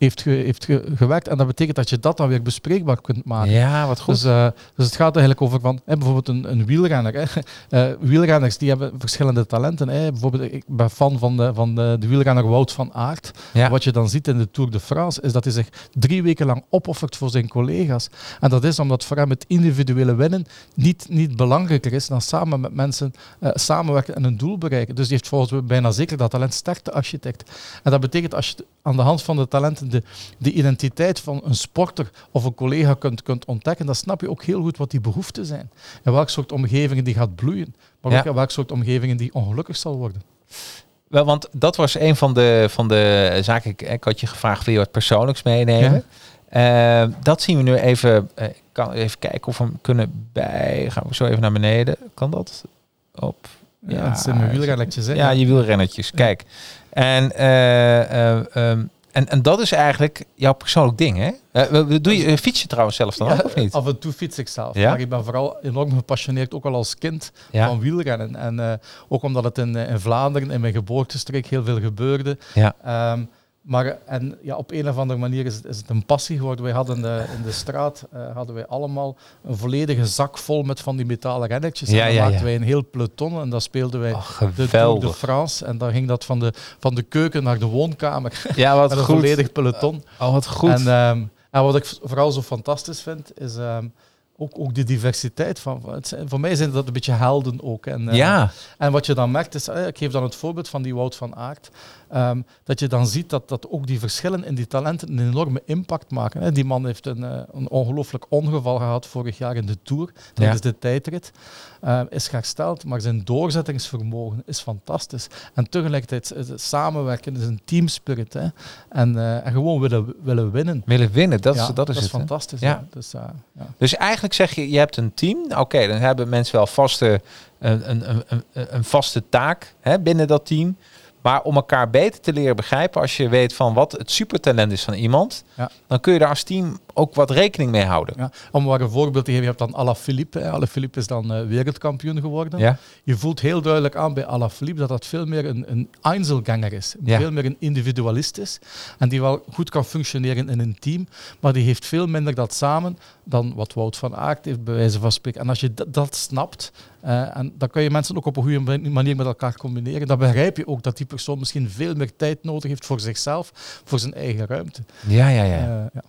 Speaker 3: heeft, ge, heeft ge, gewerkt. En dat betekent dat je dat dan weer bespreekbaar kunt maken.
Speaker 1: Ja, wat goed.
Speaker 3: Dus, uh, dus het gaat eigenlijk over van, bijvoorbeeld een, een wielrenner. Hè. Uh, (laughs) wielrenners die hebben verschillende talenten. Hè. Bijvoorbeeld, ik ben fan van de, van de, de wielrenner Wout van Aert. Ja. Wat je dan ziet in de Tour de France, is dat hij zich drie weken lang opoffert voor zijn collega's. En dat is omdat voor hem het individuele winnen niet, niet belangrijker is dan samen met mensen uh, samenwerken en een doel bereiken. Dus die heeft volgens mij bijna zeker dat talent sterkte architect. En dat betekent als je aan de hand van de talenten de, de identiteit van een sporter of een collega kunt, kunt ontdekken, dan snap je ook heel goed wat die behoeften zijn. En welk soort omgevingen die gaat bloeien, maar ook welk soort omgevingen die ongelukkig zal worden.
Speaker 1: Wel, want dat was een van de, van de zaken. Ik, ik had je gevraagd, wil je wat persoonlijks meenemen? Uh, dat zien we nu even. Uh, ik kan even kijken of we hem kunnen bij. Gaan we zo even naar beneden. Kan dat? Op.
Speaker 3: Ja, ja het zijn mijn wielrennetjes.
Speaker 1: Ja, je wielrennetjes. Kijk. En uh, um, en, en dat is eigenlijk jouw persoonlijk ding, hè? Uh, doe je, fiets je trouwens zelf dan ook, of niet?
Speaker 3: Af en toe fiets ik zelf. Ja? Maar ik ben vooral enorm gepassioneerd, ook al als kind, van wielrennen. En uh, ook omdat het in, in Vlaanderen, in mijn geboortestreek, heel veel gebeurde. Ja. Um, maar en, ja, op een of andere manier is het, is het een passie geworden. Wij hadden de, in de straat uh, hadden wij allemaal een volledige zak vol met van die metalen rennetjes. Ja, en dan ja, maakten wij een heel peloton en dan speelden wij de Tour de France. En dan ging dat van de, van de keuken naar de woonkamer. (laughs)
Speaker 1: Ja, wat
Speaker 3: een volledig peloton.
Speaker 1: Oh, wat goed.
Speaker 3: En, um, en wat ik vooral zo fantastisch vind, is... Um, ook, ook de diversiteit van. Het voor mij zijn dat een beetje helden ook. En, uh, ja. en wat je dan merkt is, uh, ik geef dan het voorbeeld van die Wout van Aert. Um, dat je dan ziet dat, dat ook die verschillen in die talenten een enorme impact maken. Hè. Die man heeft een, uh, een ongelooflijk ongeval gehad vorig jaar in de Tour. Dat is de tijdrit. Uh, is hersteld, maar zijn doorzettingsvermogen is fantastisch. En tegelijkertijd het samenwerken is een teamspirit. Hè. En, en gewoon willen, willen winnen.
Speaker 1: Willen winnen, dat is, dat is,
Speaker 3: dat
Speaker 1: is
Speaker 3: fantastisch. Ja.
Speaker 1: Dus, ja. dus eigenlijk zeg je, je hebt een team. Oké, dan hebben mensen wel vaste, een, een, een, een vaste taak hè, binnen dat team. Maar om elkaar beter te leren begrijpen, als je weet van wat het supertalent is van iemand, ja. dan kun je daar als team ook wat rekening mee houden.
Speaker 3: Ja, om maar een voorbeeld te geven, je hebt dan Alaphilippe. Alaphilippe is dan uh, wereldkampioen geworden.
Speaker 1: Ja.
Speaker 3: Je voelt heel duidelijk aan bij Alaphilippe dat dat veel meer een, een Einzelganger is. Ja. Veel meer een individualist is. En die wel goed kan functioneren in een team. Maar die heeft veel minder dat samen dan wat Wout van Aert heeft, bij wijze van spreken. En als je dat snapt, uh, en dan kan je mensen ook op een goede manier met elkaar combineren. Dan begrijp je ook dat die persoon misschien veel meer tijd nodig heeft voor zichzelf, voor zijn eigen ruimte.
Speaker 1: Ja, ja, ja. Uh, ja.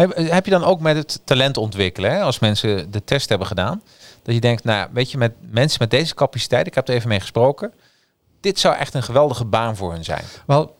Speaker 1: Heb, heb, je dan ook met het talent ontwikkelen, hè, als mensen de test hebben gedaan, dat je denkt, nou, weet je, met mensen met deze capaciteit, ik heb er even mee gesproken, dit zou echt een geweldige baan voor hun zijn.
Speaker 3: Wel,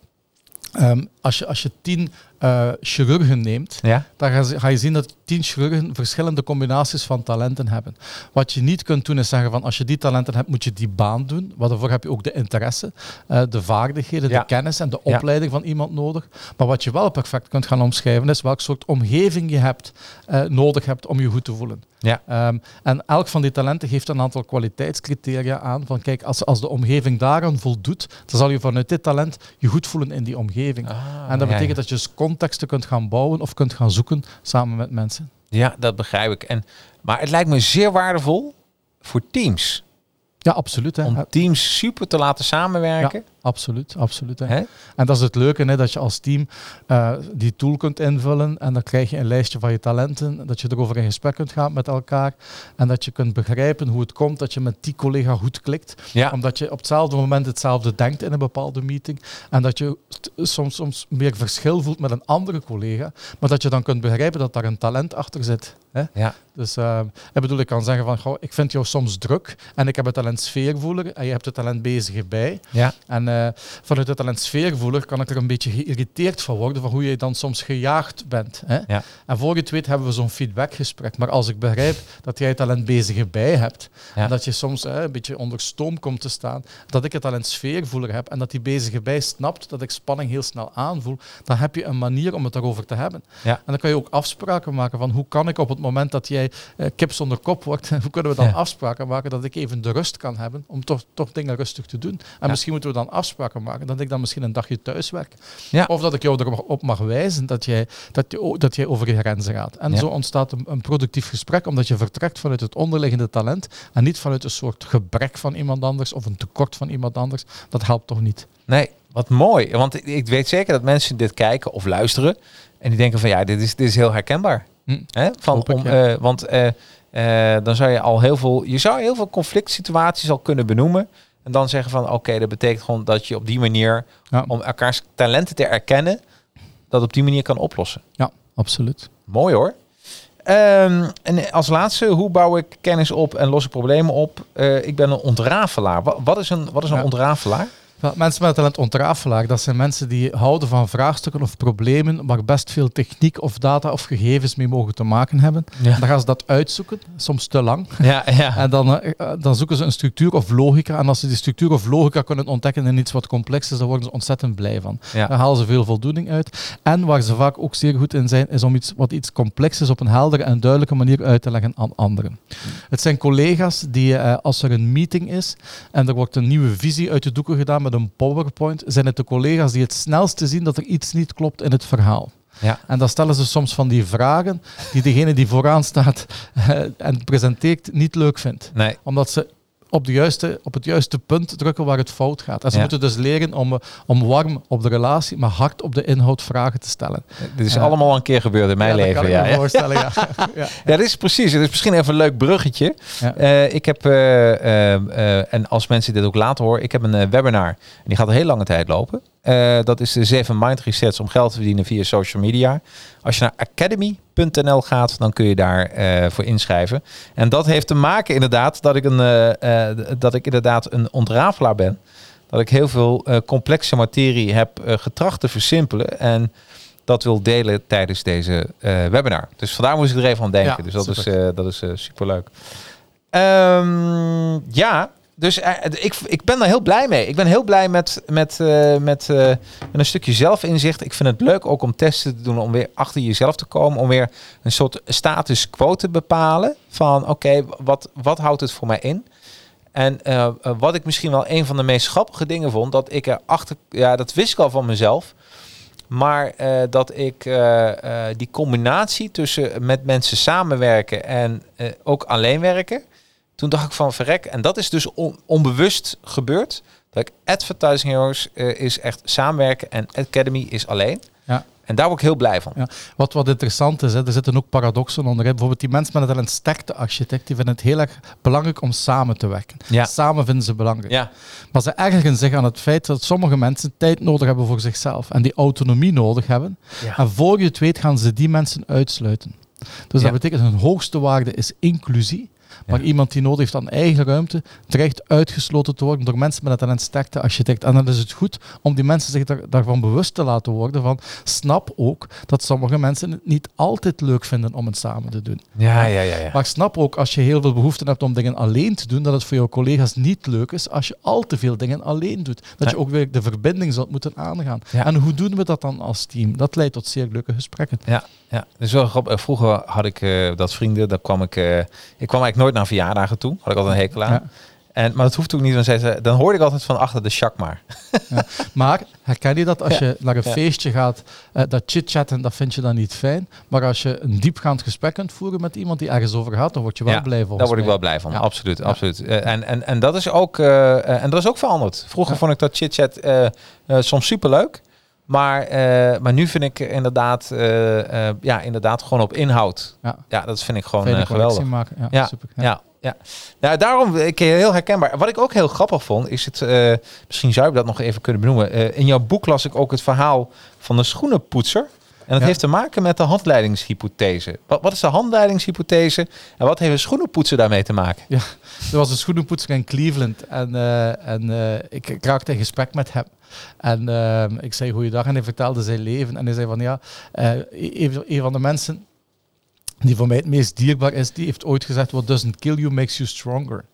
Speaker 3: um, als, je, als je tien uh, chirurgen neemt,
Speaker 1: ja?
Speaker 3: dan ga je zien dat tien chirurgen verschillende combinaties van talenten hebben. Wat je niet kunt doen is zeggen van als je die talenten hebt, moet je die baan doen. Want daarvoor heb je ook de interesse, uh, de vaardigheden, de kennis en de opleiding ja. van iemand nodig. Maar wat je wel perfect kunt gaan omschrijven is welk soort omgeving je hebt, uh, nodig hebt om je goed te voelen.
Speaker 1: Ja.
Speaker 3: Um, en elk van die talenten geeft een aantal kwaliteitscriteria aan. Van kijk, als, als de omgeving daaraan voldoet, dan zal je vanuit dit talent je goed voelen in die omgeving.
Speaker 1: Ah,
Speaker 3: en dat betekent dat je dus contexten kunt gaan bouwen of kunt gaan zoeken samen met mensen.
Speaker 1: Ja, dat begrijp ik. En, maar het lijkt me zeer waardevol voor teams.
Speaker 3: Ja, absoluut. Hè.
Speaker 1: Om teams super te laten samenwerken.
Speaker 3: Ja, absoluut, absoluut. Hè. Hè? En dat is het leuke, hè, dat je als team uh, die tool kunt invullen en dan krijg je een lijstje van je talenten, dat je erover in gesprek kunt gaan met elkaar en dat je kunt begrijpen hoe het komt dat je met die collega goed klikt.
Speaker 1: Ja.
Speaker 3: Omdat je op hetzelfde moment hetzelfde denkt in een bepaalde meeting en dat je soms, soms meer verschil voelt met een andere collega, maar dat je dan kunt begrijpen dat daar een talent achter zit. Hè?
Speaker 1: Ja.
Speaker 3: Dus uh, ik bedoel, ik kan zeggen van, goh, ik vind jou soms druk en ik heb het talent sfeervoeler en je hebt het talent bezig bij.
Speaker 1: Ja.
Speaker 3: En uh, vanuit het talent sfeervoeler kan ik er een beetje geïrriteerd van worden van hoe je dan soms gejaagd bent. Hè?
Speaker 1: Ja.
Speaker 3: En voor je het weet hebben we zo'n feedbackgesprek. Maar als ik begrijp dat jij het talent bezig bij hebt
Speaker 1: ja.
Speaker 3: en dat je soms een beetje onder stoom komt te staan, dat ik het talent sfeervoeler heb en dat die bezige bij snapt dat ik spanning heel snel aanvoel, dan heb je een manier om het daarover te hebben.
Speaker 1: Ja.
Speaker 3: En dan kan je ook afspraken maken van hoe kan ik op het moment dat jij uh, kip zonder kop wordt, (laughs) hoe kunnen we dan afspraken maken dat ik even de rust kan hebben om toch, toch dingen rustig te doen. En misschien moeten we dan afspraken maken dat ik dan misschien een dagje thuis werk.
Speaker 1: Ja.
Speaker 3: Of dat ik jou erop mag wijzen dat jij, dat je, dat jij over je grenzen gaat. En
Speaker 1: Ja.
Speaker 3: zo ontstaat een, een productief gesprek, omdat je vertrekt vanuit het onderliggende talent en niet vanuit een soort gebrek van iemand anders of een tekort van iemand anders. Dat helpt toch niet?
Speaker 1: Nee, wat mooi. Want ik- weet zeker dat mensen dit kijken of luisteren. En die denken van ja, dit is, dit is heel herkenbaar.
Speaker 3: Hm.
Speaker 1: Hè? Van,
Speaker 3: ik,
Speaker 1: om,
Speaker 3: ja.
Speaker 1: eh, want eh, eh, dan zou je al heel veel, je zou heel veel conflict situaties al kunnen benoemen. En dan zeggen van oké, dat betekent gewoon dat je op die manier,
Speaker 3: Ja.
Speaker 1: om elkaars talenten te erkennen, dat op die manier kan oplossen.
Speaker 3: Ja, absoluut.
Speaker 1: Mooi hoor. Ehm, en als laatste, hoe bouw ik kennis op en los ik problemen op? Eh, ik ben een ontrafelaar. Wat, wat is een, wat is een
Speaker 3: Ja.
Speaker 1: ontrafelaar?
Speaker 3: Mensen met talent ontrafelaar, dat zijn mensen die houden van vraagstukken of problemen waar best veel techniek of data of gegevens mee mogen te maken hebben.
Speaker 1: Ja.
Speaker 3: Dan gaan ze dat uitzoeken, soms te lang.
Speaker 1: Ja, ja.
Speaker 3: En dan, eh, dan zoeken ze een structuur of logica. En als ze die structuur of logica kunnen ontdekken in iets wat complex is, dan worden ze ontzettend blij van.
Speaker 1: Ja.
Speaker 3: Daar halen ze veel voldoening uit. En waar ze vaak ook zeer goed in zijn, is om iets wat iets complex is op een heldere en duidelijke manier uit te leggen aan anderen. Het zijn collega's die, eh, als er een meeting is en er wordt een nieuwe visie uit de doeken gedaan met een PowerPoint, zijn het de collega's die het snelste zien dat er iets niet klopt in het verhaal.
Speaker 1: Ja.
Speaker 3: En dan stellen ze soms van die vragen die degene die vooraan staat (laughs) eh, en presenteert niet leuk vindt
Speaker 1: Nee.
Speaker 3: omdat ze op, de juiste, op het juiste punt drukken waar het fout gaat. En ze
Speaker 1: Ja.
Speaker 3: moeten dus leren om, eh, om warm op de relatie, maar hard op de inhoud vragen te stellen.
Speaker 1: Dit is
Speaker 3: Ja.
Speaker 1: allemaal een keer gebeurd in mijn
Speaker 3: Ja, dat
Speaker 1: leven. Ja,
Speaker 3: voorstellen, ja. (laughs) ja.
Speaker 1: Ja, dit is precies. Het is misschien even een leuk bruggetje. Eh, ik heb, eh, eh, eh, en als mensen dit ook later horen, ik heb een eh, webinar. En die gaat een heel lange tijd lopen. Eh, dat is de 7 Mind Resets om geld te verdienen via social media. Als je naar academy.nl gaat, dan kun je daar eh, voor inschrijven. En dat heeft te maken inderdaad dat ik, een, eh, dat ik inderdaad een ontrafelaar ben. Dat ik heel veel complexe materie heb getracht te versimpelen. En dat wil delen tijdens deze webinar. Dus vandaar moest ik er even aan denken.
Speaker 3: Ja,
Speaker 1: dus dat is,
Speaker 3: super.
Speaker 1: dat is superleuk. Ehm, ja, dus eh, ik, ik ben daar heel blij mee. Ik ben heel blij met, met, eh, met, eh, met een stukje zelfinzicht. Ik vind het leuk ook om testen te doen, om weer achter jezelf te komen. Om weer een soort status quo te bepalen. Van oké, wat, wat houdt het voor mij in? En wat ik misschien wel een van de meest grappige dingen vond, dat ik erachter, ja, dat wist ik al van mezelf. Maar dat ik die combinatie tussen met mensen samenwerken en ook alleen werken. Toen dacht ik van verrek. En dat is dus onbewust gebeurd. Dat ik Advertising Heroes is echt samenwerken en Academy is alleen. Ja. En daar word ik heel blij van. Ja.
Speaker 3: Wat, wat interessant is, hè, er zitten ook paradoxen onder. Hè. Bijvoorbeeld die mensen met een sterkte architect, die vinden het heel erg belangrijk om samen te werken. Ja. Samen vinden ze belangrijk. Ja. Maar ze ergeren zich aan het feit dat sommige mensen tijd nodig hebben voor zichzelf en die autonomie nodig hebben. En voor je het weet gaan ze die mensen uitsluiten. Dus dat betekent hun hoogste waarde is inclusie. Maar iemand die nodig heeft aan eigen ruimte, dreigt uitgesloten te worden door mensen met een talent sterkte architect. En dan is het goed om die mensen zich daar, daarvan bewust te laten worden van, snap ook dat sommige mensen het niet altijd leuk vinden om het samen te doen.
Speaker 1: Ja, ja, ja, ja.
Speaker 3: Maar snap ook als je heel veel behoefte hebt om dingen alleen te doen, dat het voor jouw collega's niet leuk is als je al te veel dingen alleen doet. Dat je ook weer de verbinding zult moeten aangaan. En hoe doen we dat dan als team? Dat leidt tot zeer leuke gesprekken.
Speaker 1: Ja, ja. Dus wel grappig. Vroeger had ik uh, dat vrienden, daar kwam ik, uh, ik kwam eigenlijk nooit naar verjaardagen toe. Had ik altijd een hekel aan. En, maar dat hoeft ook niet. Dan, ze, dan hoorde ik altijd van achter de chak maar.
Speaker 3: Ja. Maar herken je dat als je naar een feestje gaat, uh, dat chit-chatten, dat vind je dan niet fijn. Maar als je een diepgaand gesprek kunt voeren met iemand die ergens over gaat, dan word je wel blij van.
Speaker 1: Daar word ik wel blij van, absoluut. absoluut. Uh, en, en, en, dat is ook, uh, en dat is ook veranderd. Vroeger vond ik dat chit-chat soms superleuk. Maar, maar nu vind ik inderdaad, ja, inderdaad gewoon op inhoud. Ja, ja dat vind ik gewoon geweldig.
Speaker 3: Maken. Ja, ja, super.
Speaker 1: Ja. ja. Nou, daarom ik heel herkenbaar. Wat ik ook heel grappig vond, is het. misschien zou ik dat nog even kunnen benoemen. in jouw boek las ik ook het verhaal van de schoenenpoetser. En dat heeft te maken met de handleidingshypothese. Wat, wat, is de handleidingshypothese en wat heeft een schoenenpoetser daarmee te maken?
Speaker 3: Ja, er was een schoenenpoetser in Cleveland en, en ik, ik raakte in gesprek met hem. En uh, ik zei goeiedag en hij vertelde zijn leven. En hij zei van ja, uh, een, een van de mensen die voor mij het meest dierbaar is, die heeft ooit gezegd: What doesn't kill you makes you stronger.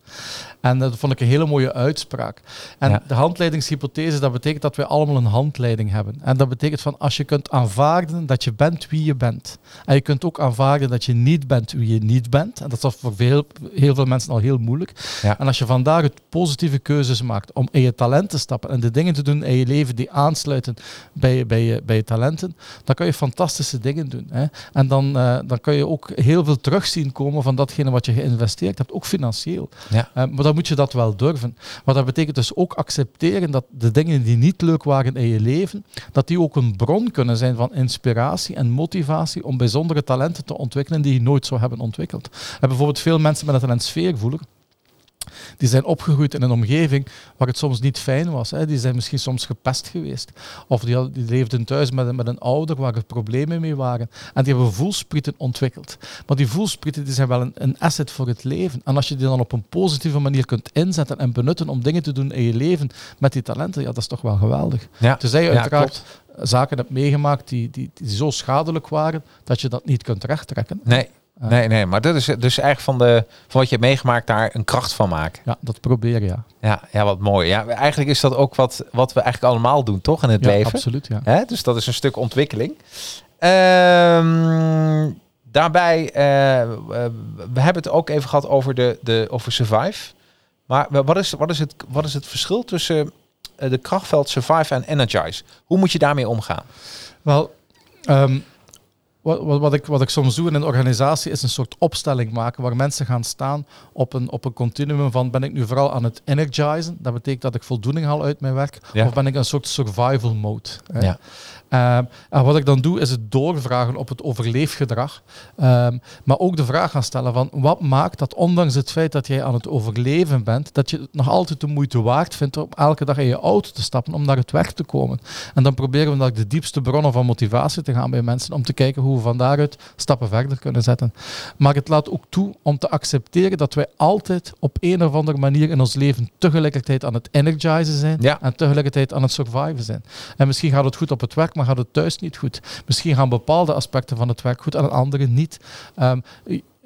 Speaker 3: En dat vond ik een hele mooie uitspraak. En de handleidingshypothese, dat betekent dat wij allemaal een handleiding hebben. En dat betekent van als je kunt aanvaarden dat je bent wie je bent. En je kunt ook aanvaarden dat je niet bent wie je niet bent. En dat is voor veel, heel veel mensen al heel moeilijk. En als je vandaag het positieve keuzes maakt om in je talent te stappen en de dingen te doen in je leven die aansluiten bij, bij, je, bij je talenten, dan kan je fantastische dingen doen. Hè. En dan, uh, dan kan je ook heel veel terugzien komen van datgene wat je geïnvesteerd hebt, ook financieel. Ja. Uh, maar dan moet je dat wel durven. Maar dat betekent dus ook accepteren dat de dingen die niet leuk waren in je leven, dat die ook een bron kunnen zijn van inspiratie en motivatie om bijzondere talenten te ontwikkelen die je nooit zou hebben ontwikkeld. En bijvoorbeeld veel mensen met een talent sfeervoeler, die zijn opgegroeid in een omgeving waar het soms niet fijn was. Hè. Die zijn misschien soms gepest geweest. Of die, die leefden thuis met, met een ouder waar er problemen mee waren. En die hebben voelsprieten ontwikkeld. Maar die voelsprieten die zijn wel een, een asset voor het leven. En als je die dan op een positieve manier kunt inzetten en benutten om dingen te doen in je leven met die talenten, ja, dat is toch wel geweldig. Ja. Tenzij je uiteraard zaken hebt meegemaakt die, die, die zo schadelijk waren dat je dat niet kunt rechttrekken.
Speaker 1: Nee, Nee, nee, maar dat is dus eigenlijk van, de, van wat je hebt meegemaakt daar een kracht van maken.
Speaker 3: Ja, dat probeer je. Ja.
Speaker 1: Ja, ja, wat mooi. Ja, eigenlijk is dat ook wat, wat we eigenlijk allemaal doen, toch, in het
Speaker 3: ja,
Speaker 1: leven?
Speaker 3: absoluut, ja.
Speaker 1: Hè? Dus dat is een stuk ontwikkeling. Um, daarbij, uh, we hebben het ook even gehad over, de, de, over Survive. Maar wat is, wat, is het, wat is het verschil tussen eh, de krachtveld Survive en Energize? Hoe moet je daarmee omgaan?
Speaker 3: Wel, um, wat, wat, ik, wat ik soms doe in een organisatie is een soort opstelling maken waar mensen gaan staan op een, op een continuum van ben ik nu vooral aan het energizen, dat betekent dat ik voldoening haal uit mijn werk, of ben ik een soort survival mode. Ja. Ehm, en wat ik dan doe, is het doorvragen op het overleefgedrag. Um, maar ook de vraag gaan stellen van wat maakt dat ondanks het feit dat jij aan het overleven bent, dat je het nog altijd de moeite waard vindt om elke dag in je auto te stappen om naar het werk te komen. En dan proberen we naar de diepste bronnen van motivatie te gaan bij mensen om te kijken hoe we van daaruit stappen verder kunnen zetten. Maar het laat ook toe om te accepteren dat wij altijd op een of andere manier in ons leven tegelijkertijd aan het energizen zijn en tegelijkertijd aan het surviven zijn. En misschien gaat het goed op het werk, maar gaat het thuis niet goed. Misschien gaan bepaalde aspecten van het werk goed en andere niet. Um,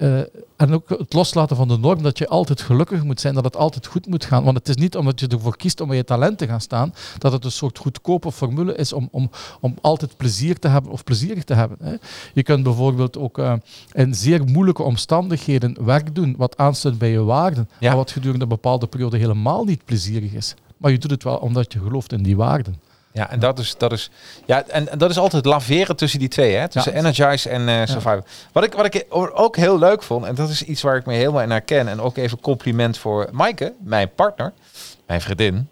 Speaker 3: uh, en ook het loslaten van de norm dat je altijd gelukkig moet zijn, dat het altijd goed moet gaan. Want het is niet omdat je ervoor kiest om bij je talent te gaan staan, dat het een soort goedkope formule is om, om, om altijd plezier te hebben of plezierig te hebben. Hè. Je kunt bijvoorbeeld ook uh, in zeer moeilijke omstandigheden werk doen wat aansluit bij je waarden, ja. maar wat gedurende een bepaalde periode helemaal niet plezierig is. Maar je doet het wel omdat je gelooft in die waarden.
Speaker 1: Ja, en dat is, dat is, ja, en, en dat is altijd laveren tussen die twee, hè? tussen Energize en uh, Survivor. Wat, ik, wat ik ook heel leuk vond, en dat is iets waar ik me helemaal in herken, en ook even compliment voor Maaike, mijn partner, mijn vriendin.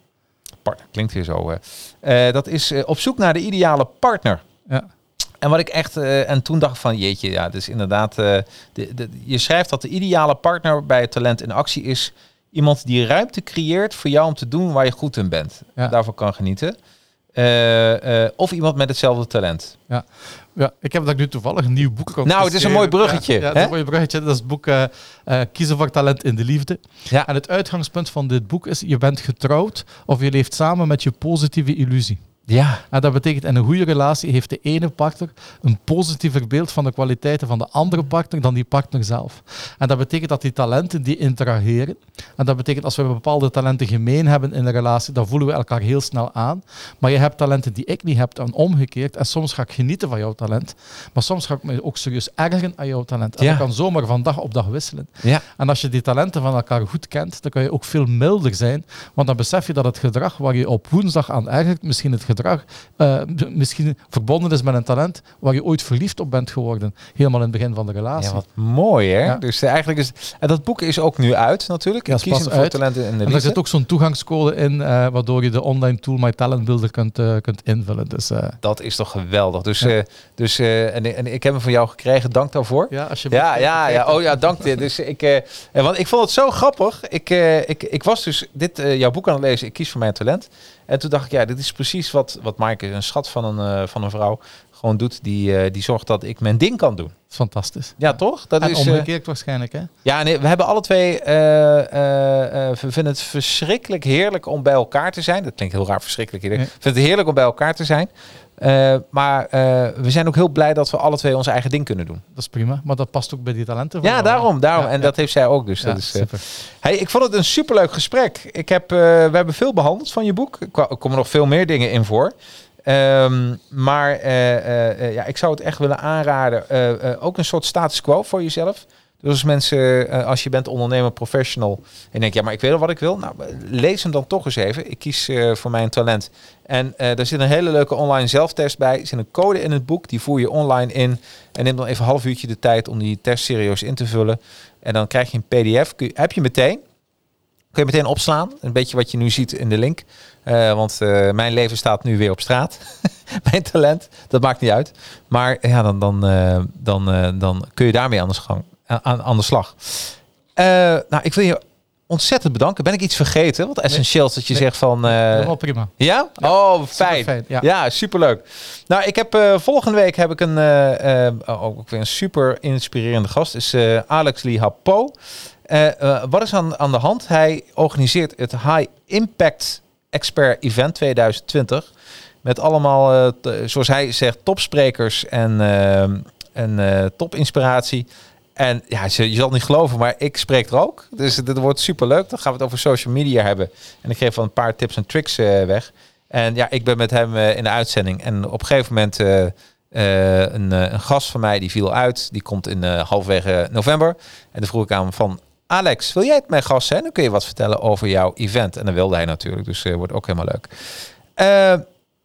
Speaker 1: Partner klinkt weer zo. Uh, dat is op zoek naar de ideale partner. Ja. En wat ik echt, uh, en toen dacht van, jeetje, ja, dus inderdaad, de, de, je schrijft dat de ideale partner bij het talent in actie is iemand die ruimte creëert voor jou om te doen waar je goed in bent. Ja. Daarvan kan genieten. Uh, uh, of iemand met hetzelfde talent.
Speaker 3: Ja. ja, ik heb dat nu toevallig een nieuw boek
Speaker 1: Nou, het is een mooi bruggetje. Ja,
Speaker 3: ja
Speaker 1: is
Speaker 3: een mooi bruggetje. Dat is het boek uh, Kiezen voor talent in de liefde. Ja. En het uitgangspunt van dit boek is: je bent getrouwd of je leeft samen met je positieve illusie. Ja. En dat betekent, in een goede relatie heeft de ene partner een positiever beeld van de kwaliteiten van de andere partner dan die partner zelf. En dat betekent dat die talenten die interageren. En dat betekent als we bepaalde talenten gemeen hebben in een relatie, dan voelen we elkaar heel snel aan. Maar je hebt talenten die ik niet heb en omgekeerd. En soms ga ik genieten van jouw talent. Maar soms ga ik me ook serieus ergeren aan jouw talent. En ja. dat kan zomaar van dag op dag wisselen. Ja. En als je die talenten van elkaar goed kent, dan kan je ook veel milder zijn. Want dan besef je dat het gedrag waar je op woensdag aan ergert, misschien het gedrag gedrag uh, misschien verbonden is met een talent waar je ooit verliefd op bent geworden. Helemaal in het begin van de relatie.
Speaker 1: Ja, wat mooi hè? Dus uh, eigenlijk is... En dat boek is ook nu uit natuurlijk. Ja, kiezen voor talenten in de
Speaker 3: En er zit ook zo'n toegangscode in, uh, waardoor je de online tool My Talent Builder kunt, kunt invullen. Dus,
Speaker 1: dat is toch geweldig. Dus, ja. dus en, en, ik heb hem van jou gekregen. Dank daarvoor.
Speaker 3: Ja, alsjeblieft.
Speaker 1: Ja, ja, ja. Oh ja, dank dit. Dus ik, want ik vond het zo grappig. Ik, ik, ik was dus dit, jouw boek aan het lezen. Ik kies voor mijn talent. En toen dacht ik, ja, dit is precies wat, wat Maaike, een schat van een, uh, van een vrouw, gewoon doet. Die, uh, die zorgt dat ik mijn ding kan doen.
Speaker 3: Fantastisch.
Speaker 1: Ja, toch?
Speaker 3: Dat en is, omgekeerd uh, waarschijnlijk, hè?
Speaker 1: Ja, nee, we hebben alle twee... we vinden het verschrikkelijk heerlijk om bij elkaar te zijn. Dat klinkt heel raar, verschrikkelijk. Ik vind het heerlijk om bij elkaar te zijn. Uh, maar uh, we zijn ook heel blij dat we alle twee ons eigen ding kunnen doen.
Speaker 3: Dat is prima, maar dat past ook bij die talenten.
Speaker 1: ja, daarom. daarom. Ja, en ja. dat heeft zij ook. Dus ja, dat is, uh, super. Hey, ik vond het een superleuk gesprek. Ik heb, we hebben veel behandeld van je boek. Er komen nog veel meer dingen in voor. Um, maar ja, ik zou het echt willen aanraden. ook een soort status quo voor jezelf. Dus als mensen, als je bent ondernemer, professional, en denk ja, maar ik weet al wat ik wil. Nou, lees hem dan toch eens even. Ik kies uh, voor mijn talent. En uh, daar zit een hele leuke online zelftest bij. Er zit een code in het boek, die voer je online in. En neem dan even een half uurtje de tijd om die test serieus in te vullen. En dan krijg je een pdf. Heb je meteen. Kun je meteen opslaan. Een beetje wat je nu ziet in de link. Want mijn leven staat nu weer op straat. (laughs) mijn talent. Dat maakt niet uit. Maar ja, dan, dan, dan, dan kun je daarmee aan de gang aan, aan de slag. Uh, nou, ik wil je ontzettend bedanken. Ben ik iets vergeten? Wat essentieels dat je zegt van... Uh,
Speaker 3: Helemaal prima.
Speaker 1: Ja? Oh, fijn. fijn ja. ja, superleuk. Nou, ik heb uh, volgende week heb ik een uh, ook weer een super inspirerende gast. Is Alex Lee Hapo. wat is aan, aan de hand? Hij organiseert het High Impact Expert Event 2020. Met allemaal, zoals hij zegt, topsprekers en, en topinspiratie. En ja, je, zal het niet geloven, maar ik spreek er ook. Dus dit wordt super leuk. Dan gaan we het over social media hebben. En ik geef van een paar tips en tricks uh, weg. En ja, ik ben met hem uh, in de uitzending. En op een gegeven moment uh, een, een, gast van mij die viel uit. Die komt in halfwege november. En dan vroeg ik aan hem van... Alex, wil jij het mijn gast zijn? Dan kun je wat vertellen over jouw event. En dan wilde hij natuurlijk. Dus wordt ook helemaal leuk.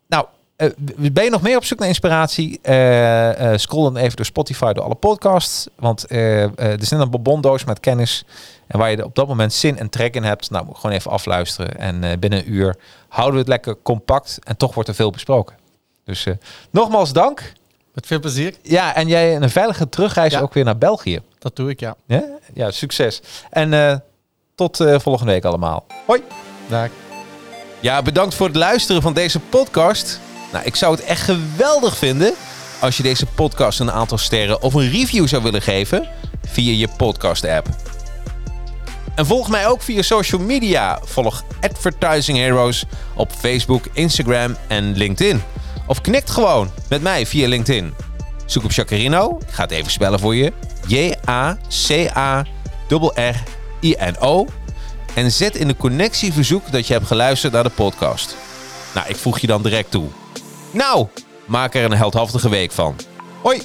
Speaker 1: nou, uh, ben je nog meer op zoek naar inspiratie? Uh, uh, scroll dan even door Spotify, door alle podcasts. Want er is net een bonbondoos met kennis. En waar je op dat moment zin en trek in hebt. Nou, gewoon even afluisteren. En binnen een uur houden we het lekker compact. En toch wordt er veel besproken. Dus nogmaals dank.
Speaker 3: Met veel plezier.
Speaker 1: Ja, en jij een veilige terugreis ja. ook weer naar België.
Speaker 3: Dat doe ik, ja.
Speaker 1: Ja, ja succes. En tot volgende week allemaal. Hoi.
Speaker 3: Dag.
Speaker 1: Ja, bedankt voor het luisteren van deze podcast. Nou, ik zou het echt geweldig vinden als je deze podcast een aantal sterren of een review zou willen geven via je podcast-app. En volg mij ook via social media. Volg Advertising Heroes op Facebook, Instagram en LinkedIn. Of knikt gewoon met mij via LinkedIn. Zoek op Jacarino. Ik ga het even spellen voor je. J-A-C-A-R-R-I-N-O. En zet in de connectieverzoek dat je hebt geluisterd naar de podcast. Nou, ik voeg je dan direct toe. Nou, maak er een heldhaftige week van. Hoi!